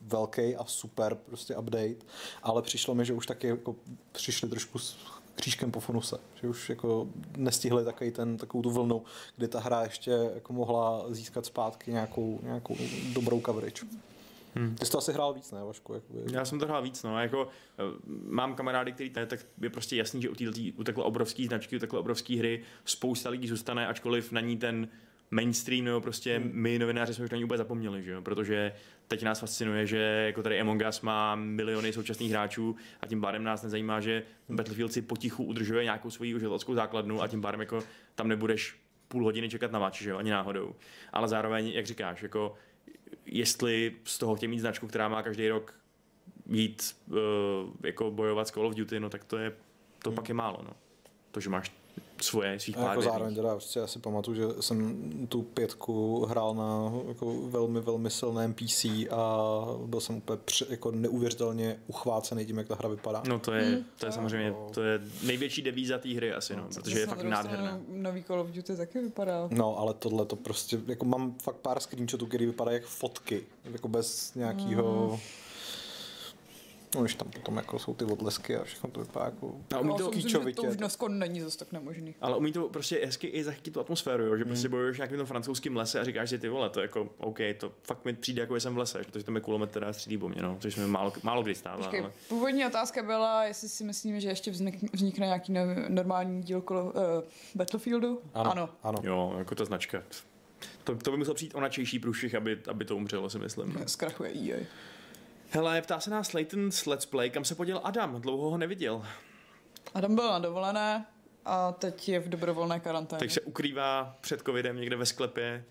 Speaker 2: velký a super prostě update, ale přišlo mi, že už taky jako přišli trošku s křížkem po funuse, že už jako nestihli takový ten, takovou tu vlnu, kdy ta hra ještě jako mohla získat zpátky nějakou, nějakou dobrou coverage. Hmm. Ty jsi to asi hrál víc, ne, Vašku? Jakoby.
Speaker 1: Já jsem to hrál víc, no. Jako, eh, mám kamarády, který ne, tak je prostě jasný, že u, této, u takhle obrovské značky, u takhle obrovské hry spousta lidí zůstane, ačkoliv na ní ten mainstream, nebo prostě hmm. my novináři jsme už na ní úplně zapomněli, že jo? protože teď nás fascinuje, že jako tady Among Us má miliony současných hráčů a tím pádem nás nezajímá, že Battlefield si potichu udržuje nějakou svoji uživatelskou základnu a tím pádem jako tam nebudeš půl hodiny čekat na mač, že jo, ani náhodou. Ale zároveň, jak říkáš, jako jestli z toho chtějí mít značku, která má každý rok jít uh, jako bojovat s Call of Duty, no tak to je, to hmm. pak je málo, no. To, že máš svoje, svých
Speaker 2: pár jako zároveň teda prostě já si pamatuju, že jsem tu pětku hrál na jako velmi, velmi silném PC a byl jsem úplně pře, jako neuvěřitelně uchvácený tím, jak ta hra vypadá.
Speaker 1: No to je, hmm. to je samozřejmě, to je největší devíza té hry asi, no, no protože je fakt nádherná.
Speaker 3: Nový Call of Duty taky vypadá.
Speaker 2: No, ale tohle to prostě, jako mám fakt pár screenshotů, které vypadají jak fotky, jako bez nějakého... Hmm No, když tam potom jako jsou ty odlesky a všechno to vypadá jako
Speaker 3: a umí to, kýčovitě. To už dneska není zase tak nemožný.
Speaker 1: Ale umí to prostě hezky i zachytit tu atmosféru, jo? že hmm. prostě bojuješ nějakým tom francouzským lese a říkáš si ty vole, to jako OK, to fakt mi přijde jako jsem v lese, protože tam je kulomet teda střílí po mě, no, což mi málo, málo kdy stává. Počkej, ale...
Speaker 3: Původní otázka byla, jestli si myslíme, že ještě vznik, vznikne nějaký normální díl kolo, uh, Battlefieldu.
Speaker 2: Ano, ano. ano.
Speaker 1: Jo, jako ta značka. To, to by musel přijít onačejší průšvih, aby, aby to umřelo, si myslím.
Speaker 3: Zkrachuje EA.
Speaker 1: Hele, ptá se nás Layton's Let's Play, kam se poděl Adam, dlouho ho neviděl.
Speaker 3: Adam byl na dovolené a teď je v dobrovolné karanténě.
Speaker 1: Takže se ukrývá před covidem někde ve sklepě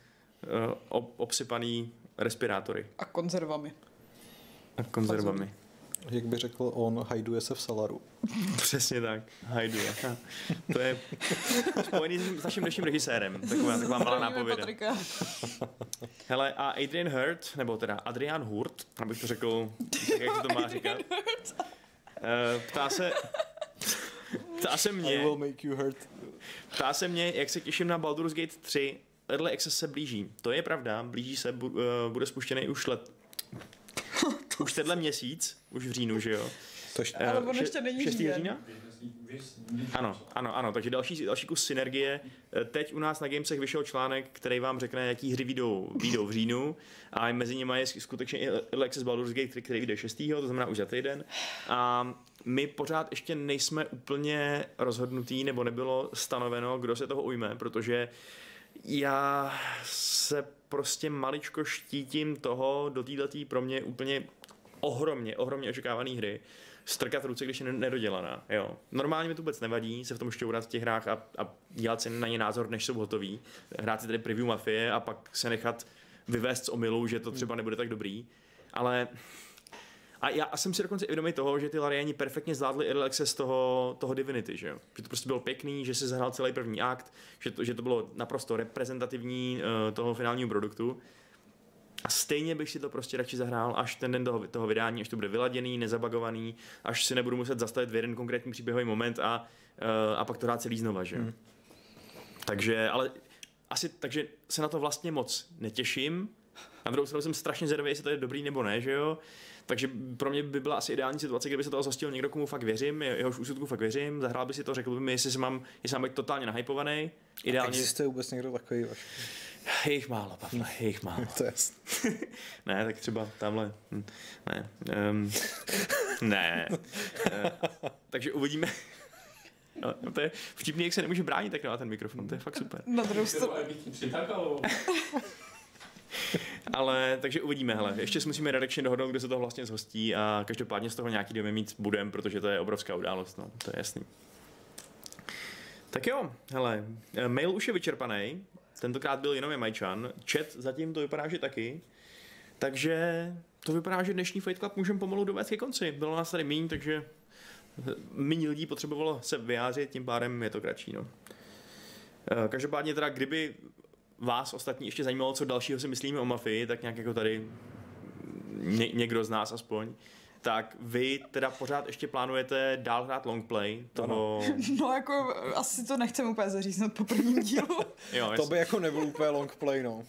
Speaker 1: uh, obsypaný respirátory.
Speaker 3: A konzervami.
Speaker 1: A konzervami.
Speaker 2: Jak by řekl on, hajduje se v salaru. [laughs]
Speaker 1: Přesně tak, hajduje. To je spojený s naším dnešním režisérem. Taková, taková malá nápověda. [laughs] Hele, a Adrian Hurt, nebo teda Adrian Hurt, abych to řekl, tak jak se to má říkat. Uh, ptá se, ptá se mě,
Speaker 2: I will make you hurt.
Speaker 1: ptá se mě, jak se těším na Baldur's Gate 3. Early Access se blíží. To je pravda, blíží se, uh, bude spuštěný už let, [laughs] už tenhle měsíc, už v říjnu, že jo?
Speaker 3: To ještě, ale on ještě není 6. října?
Speaker 1: Ano, ano, ano, takže další, další kus synergie. Eh, teď u nás na Gamesech vyšel článek, který vám řekne, jaký hry vyjdou, vyjdou v říjnu a mezi nimi je skutečně i Alexis Baldur's Gate, který vyjde 6. to znamená už za týden. A my pořád ještě nejsme úplně rozhodnutí, nebo nebylo stanoveno, kdo se toho ujme, protože já se prostě maličko štítím toho do této pro mě úplně ohromně, ohromně očekávané hry strkat ruce, když je nedodělaná. Jo. Normálně mi to vůbec nevadí se v tom šťourat v těch hrách a, a dělat si na ně názor, než jsou hotový. Hrát si tady preview mafie a pak se nechat vyvést z omylu, že to třeba nebude tak dobrý. Ale a já jsem si dokonce vědomý toho, že ty Lariani perfektně zvládli early access toho, toho Divinity, že jo? Že to prostě bylo pěkný, že si zahrál celý první akt, že to, že to bylo naprosto reprezentativní uh, toho finálního produktu. A stejně bych si to prostě radši zahrál až ten den toho, toho vydání, až to bude vyladěný, nezabagovaný, až si nebudu muset zastavit v jeden konkrétní příběhový moment a, uh, a pak to dát celý znova, že hmm. Takže, ale asi, takže se na to vlastně moc netěším. Na druhou stranu jsem strašně zvědavý, jestli to je dobrý nebo ne, že jo. Takže pro mě by byla asi ideální situace, kdyby se toho zhostil někdo, komu fakt věřím, jehož úsudku fakt věřím, zahrál by si to, řekl by mi, jestli jsem mám, jestli mám být totálně nahypovaný.
Speaker 2: Ideálně... existuje vůbec někdo takový vaš?
Speaker 1: Je jich málo, Pavle, je jich málo. [laughs]
Speaker 2: to je [laughs]
Speaker 1: Ne, tak třeba tamhle. Hm, ne. Um, ne. Uh, takže uvidíme. [laughs] No, to je vtipný, jak se nemůže bránit tak na ten mikrofon, to je fakt super.
Speaker 3: Na druhou stranu. [laughs]
Speaker 1: Ale takže uvidíme, hele. Ještě si musíme redakčně dohodnout, kde se to vlastně zhostí a každopádně z toho nějaký domy mít budem, protože to je obrovská událost, no, to je jasný. Tak jo, hele, mail už je vyčerpaný, tentokrát byl jenom Jamajčan, chat zatím to vypadá, že taky, takže to vypadá, že dnešní Fight Club můžeme pomalu dovést ke konci. Bylo nás tady méně, takže méně lidí potřebovalo se vyjádřit, tím pádem je to kratší. No. Každopádně teda, kdyby vás ostatní ještě zajímalo, co dalšího si myslíme o mafii, tak nějak jako tady ně, někdo z nás aspoň, tak vy teda pořád ještě plánujete dál hrát longplay toho... [laughs]
Speaker 3: No jako asi to nechcem úplně zaříznout po prvním dílu.
Speaker 2: jo, to by jako nebyl úplně longplay, no.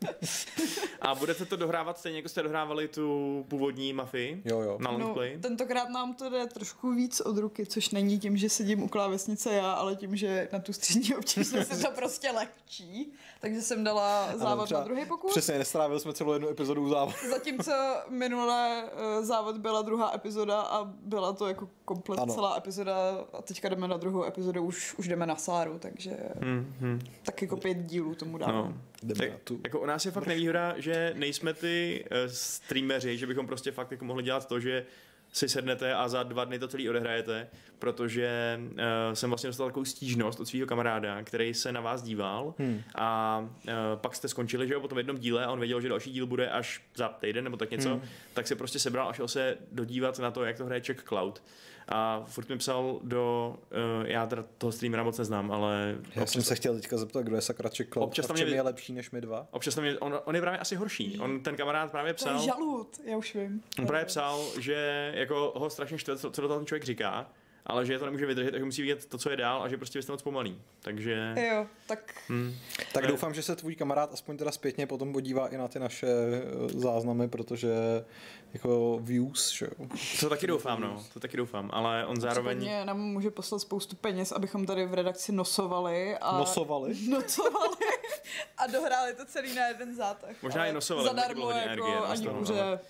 Speaker 2: [laughs]
Speaker 1: A budete to dohrávat stejně, jako jste dohrávali tu původní mafii
Speaker 2: jo, jo.
Speaker 1: na longplay?
Speaker 3: No, tentokrát nám to jde trošku víc od ruky, což není tím, že sedím u klávesnice já, ale tím, že na tu střední občasnost se to prostě lehčí. Takže jsem dala závod na druhý pokus.
Speaker 2: Přesně, nestrávili jsme celou jednu epizodu u závodu.
Speaker 3: Zatímco minulé uh, závod byla druhá epizoda a byla to jako komplet ano. celá epizoda a teďka jdeme na druhou epizodu, už, už jdeme na Sáru, takže hmm, hmm. tak jako pět dílů tomu dávám. No.
Speaker 1: Tak, tu... Jako u nás je fakt nevýhoda, že nejsme ty uh, streameři, že bychom prostě fakt jako mohli dělat to, že si sednete a za dva dny to celý odehrajete, protože uh, jsem vlastně dostal takovou stížnost od svého kamaráda, který se na vás díval hmm. a uh, pak jste skončili, že jo, po tom jednom díle a on věděl, že další díl bude až za týden nebo tak něco, hmm. tak se prostě sebral a šel se dodívat na to, jak to hraje Czech Cloud a furt mi psal do, uh, já teda toho streamera moc neznám, ale...
Speaker 2: Já jsem se chtěl teďka zeptat, kdo je sakra Cloud občas a v čem mě, je lepší než my dva?
Speaker 1: Občas tam je, on, on je právě asi horší, on ten kamarád právě psal... To
Speaker 3: je žalud, já už vím.
Speaker 1: On právě psal, že jako ho strašně štve, co, co to ten člověk říká, ale že to nemůže vydržet, takže musí vidět to, co je dál a že prostě jste moc pomalý. Takže...
Speaker 3: Jo, tak... Hmm.
Speaker 2: Tak ne. doufám, že se tvůj kamarád aspoň teda zpětně potom podívá i na ty naše eh, záznamy, protože jako views, že jo.
Speaker 1: To taky doufám, no. To taky doufám, ale on zároveň...
Speaker 3: Případně nám může poslat spoustu peněz, abychom tady v redakci nosovali a...
Speaker 2: Nosovali? [laughs]
Speaker 3: Nosovali a dohráli to celý na jeden zátah.
Speaker 1: Možná i nosovali.
Speaker 3: Zadarmo jako energie, ani kuře. Ale...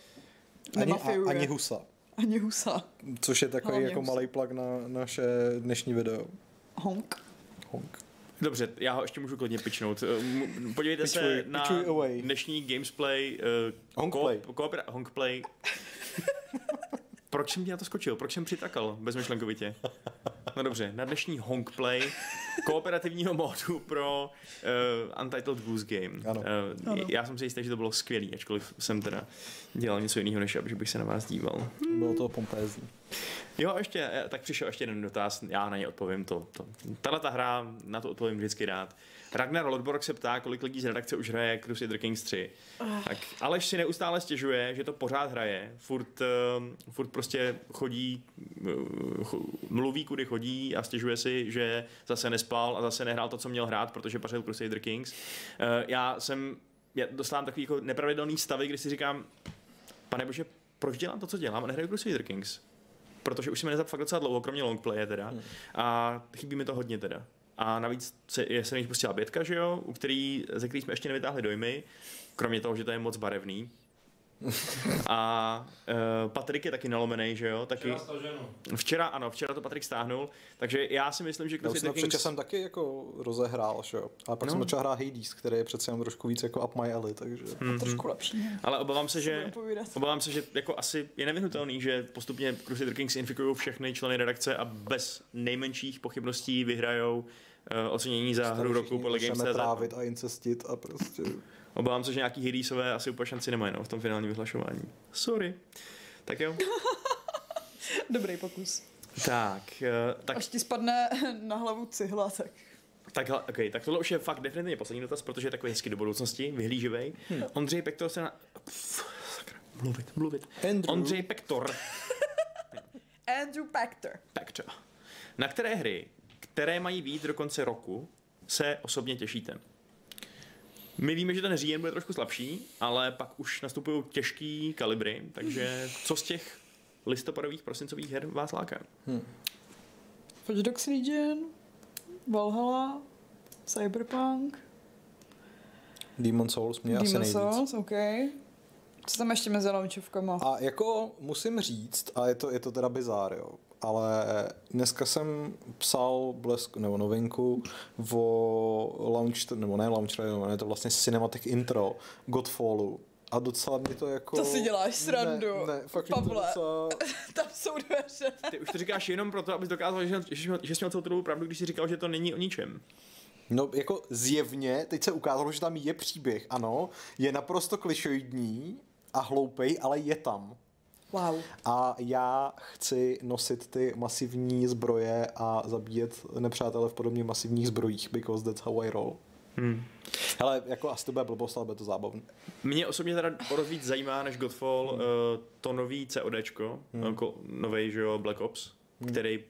Speaker 2: Ani, ani husa.
Speaker 3: Ani husa.
Speaker 2: Což je takový Hlavně jako malý plak na naše dnešní video.
Speaker 3: Honk.
Speaker 2: Honk.
Speaker 1: Dobře, já ho ještě můžu klidně pičnout. Eh, podívejte pičuj, se na away. dnešní gamesplay. Uh,
Speaker 2: Honkplay.
Speaker 1: Koopera- Honkplay. [laughs] Proč jsem ti na to skočil? Proč jsem přitakal bezmyšlenkovitě? No dobře, na dnešní Honkplay kooperativního módu pro uh, Untitled Goose Game.
Speaker 2: Ano. Uh,
Speaker 1: ano. Já jsem si jistý, že to bylo skvělý, ačkoliv jsem teda dělal něco jiného, než aby bych se na vás díval.
Speaker 2: Bylo to pompézní.
Speaker 1: Jo, ještě, eh, tak přišel ještě jeden dotaz, já na ně odpovím to. to. Tahle ta hra, na to odpovím vždycky rád. Ragnar Lodborg se ptá, kolik lidí z redakce už hraje Crusader Kings 3. Uh. Tak Aleš si neustále stěžuje, že to pořád hraje. Furt, uh, furt prostě chodí, uh, mluví, kudy chodí a stěžuje si, že zase nespal a zase nehrál to, co měl hrát, protože pařil Crusader Kings. Uh, já jsem, já dostávám takový jako nepravidelný stavy, kdy si říkám, pane bože, proč dělám to, co dělám a nehraju Crusader Kings? Protože už jsme nezap fakt docela dlouho, kromě longplaye teda. Hmm. A chybí mi to hodně teda. A navíc se, je se mi pustila bětka, že jo, u který, ze který jsme ještě nevytáhli dojmy, kromě toho, že to je moc barevný. A uh, Patrik je taky nalomený, že jo? Taky...
Speaker 4: Včera,
Speaker 1: včera ano, včera to Patrik stáhnul, takže já si myslím, že
Speaker 2: Crusader Kings... Kings... jsem taky jako rozehrál, že jo? Ale pak no. jsem začal hrát Hades, který je přece jenom trošku víc jako up my alley, takže...
Speaker 3: Mm-hmm. Trošku lepší.
Speaker 1: Ale obávám se, že, obávám se, že jako asi je nevyhnutelný, že postupně Crusader Kings infikují všechny členy redakce a bez nejmenších pochybností vyhrajou uh, ocenění za hru roku podle Games
Speaker 2: trávit a incestit a prostě...
Speaker 1: Obávám se, že nějaký Hidisové asi úplně šanci nemají no, v tom finálním vyhlašování. Sorry. Tak jo. [laughs]
Speaker 3: Dobrý pokus.
Speaker 1: Tak, uh, tak...
Speaker 3: Až ti spadne na hlavu cihla, tak...
Speaker 1: Tak, okay, tak tohle už je fakt definitivně poslední dotaz, protože je takový hezky do budoucnosti, vyhlíživej. Hmm. Ondřej Pektor se na... Pff, sakra, mluvit, mluvit.
Speaker 2: Andrew.
Speaker 1: Ondřej Pektor. [laughs]
Speaker 3: Andrew Pektor.
Speaker 1: Pektor. Na které hry které mají být do konce roku, se osobně těšíte? My víme, že ten říjen bude trošku slabší, ale pak už nastupují těžký kalibry, takže co z těch listopadových, prosincových her vás láká? Hmm.
Speaker 3: Watch Dogs Legion, Valhalla, Cyberpunk,
Speaker 2: Demon Souls mě Demon asi nejvíc.
Speaker 3: Souls, OK. Co tam ještě mezi launčovkama?
Speaker 2: A jako musím říct, a je to, je to teda bizár, jo, ale dneska jsem psal blesk, nebo novinku o launch, nebo ne launch, ale je to vlastně cinematic intro Godfallu. A docela mě to jako...
Speaker 3: To si děláš srandu.
Speaker 2: Ne, ne fakt
Speaker 3: Pavle, docela... [laughs] tam jsou dveře.
Speaker 1: Ty už to říkáš jenom proto, abys dokázal, že, že, že jsi měl celou tu pravdu, když jsi říkal, že to není o ničem.
Speaker 2: No, jako zjevně, teď se ukázalo, že tam je příběh, ano, je naprosto klišoidní a hloupej, ale je tam.
Speaker 3: Wow.
Speaker 2: A já chci nosit ty masivní zbroje a zabíjet nepřátele v podobně masivních zbrojích, because that's how I roll. Hmm. Hele, jako asi to bude blbost, ale bude to zábavné.
Speaker 1: Mě osobně teda o víc zajímá než Godfall hmm. uh, to nový CODčko, hmm. jako nový, že jo, Black Ops, hmm. který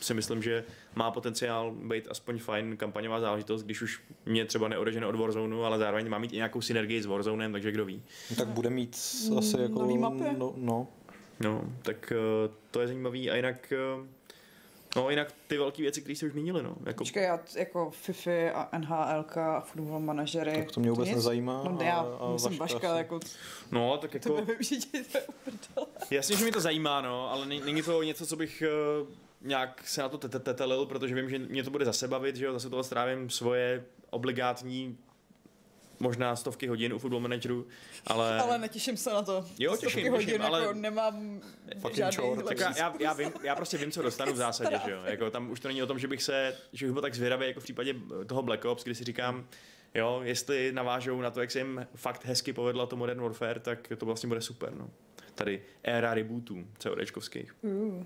Speaker 1: si myslím, že má potenciál být aspoň fajn kampaňová záležitost, když už mě třeba neodežene od Warzone, ale zároveň má mít i nějakou synergii s Warzonem, takže kdo ví.
Speaker 2: No, tak bude mít asi jako...
Speaker 3: Nový mapy.
Speaker 2: No, no.
Speaker 1: no, tak uh, to je zajímavý a jinak uh, No jinak ty velké věci, které jste už zmínili, no.
Speaker 3: Jako... Počkej, já jako FIFA a NHL a football manažery.
Speaker 2: Tak to mě vůbec nezajímá.
Speaker 3: No já a, jsem Vaška, jako...
Speaker 1: No, tak jako...
Speaker 3: To to je
Speaker 1: Jasně, že mi to zajímá, no, ale není to něco, co bych uh, nějak se na to tetelil, protože vím, že mě to bude zase bavit, že jo, zase toho strávím svoje obligátní možná stovky hodin u Football Manageru, ale... [laughs]
Speaker 3: Ale netěším se na to.
Speaker 1: Jo, těším, těším,
Speaker 3: hodin,
Speaker 1: ale...
Speaker 3: Jako nemám žádný
Speaker 1: tak já, já, já, vím, já prostě vím, co dostanu v zásadě, že jo. Jako, tam už to není o tom, že bych se, že bych byl tak zvědavý, jako v případě toho Black Ops, kdy si říkám, jo, jestli navážou na to, jak se jim fakt hezky povedlo to Modern Warfare, tak to vlastně bude super, no. Tady éra rebootů CODčkovských. Uh.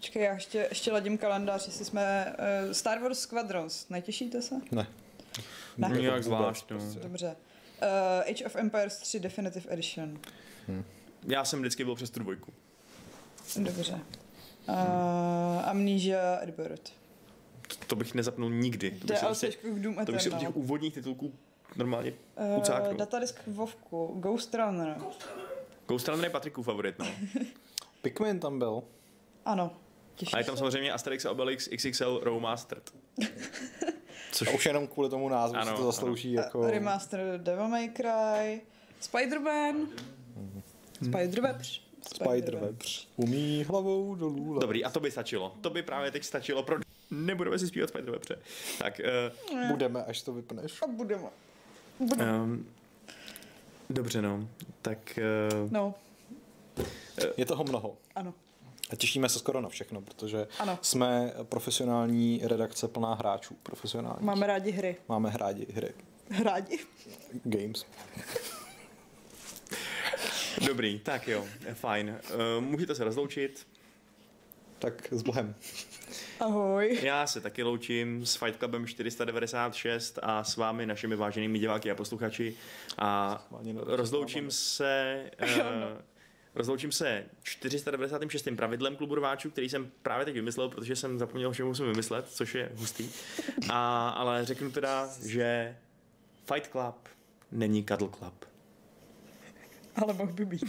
Speaker 3: Počkej, já ještě, ještě ladím kalendář, jestli jsme... Uh, Star Wars Squadrons, netěšíte se?
Speaker 2: Ne.
Speaker 1: Ne? Nějak zvlášť, no.
Speaker 3: Dobře. Uh, Age of Empires 3 Definitive Edition.
Speaker 1: Hmm. Já jsem vždycky byl přes tu dvojku.
Speaker 3: Dobře. Uh, Amnesia Earbird.
Speaker 1: To, to bych nezapnul nikdy. To bych,
Speaker 3: se, prostě, Doom
Speaker 1: to bych si u těch úvodních titulků normálně
Speaker 3: uh, Datadisk Vovku, Ghost Runner.
Speaker 1: Ghost Runner je Patrikův favorit, no. [laughs]
Speaker 2: Pikmin tam byl.
Speaker 3: Ano.
Speaker 1: A je tam samozřejmě Asterix a Obelix XXL Remastered. [laughs]
Speaker 2: Což... A už jenom kvůli tomu názvu ano, to zaslouží ano. jako...
Speaker 3: Remaster Devil May Cry, Spider-Man, mm-hmm. Spider-Webř.
Speaker 2: Spider-Webř. Umí hlavou dolů.
Speaker 1: Dobrý, a to by stačilo. To by právě teď stačilo pro... Nebudeme si zpívat Spider-Webře. Tak,
Speaker 2: uh... Budeme, až to vypneš.
Speaker 3: A budeme. budeme. Um,
Speaker 1: dobře, no. Tak... Uh...
Speaker 3: No.
Speaker 2: Je toho mnoho.
Speaker 3: Ano.
Speaker 2: A těšíme se skoro na všechno, protože ano. jsme profesionální redakce plná hráčů. Profesionální.
Speaker 3: Máme rádi hry.
Speaker 2: Máme rádi hry.
Speaker 3: Rádi?
Speaker 2: Games.
Speaker 1: Dobrý, tak jo, fajn. Uh, můžete se rozloučit.
Speaker 2: Tak s Bohem.
Speaker 3: Ahoj.
Speaker 1: Já se taky loučím s Fight Clubem 496 a s vámi, našimi váženými diváky a posluchači. A rozloučím se... [laughs] Uh, Rozloučím se 496. pravidlem klubu rváčů, který jsem právě teď vymyslel, protože jsem zapomněl, že musím vymyslet, což je hustý. A, ale řeknu teda, že Fight Club není Cuddle Club.
Speaker 3: Ale mohl by být.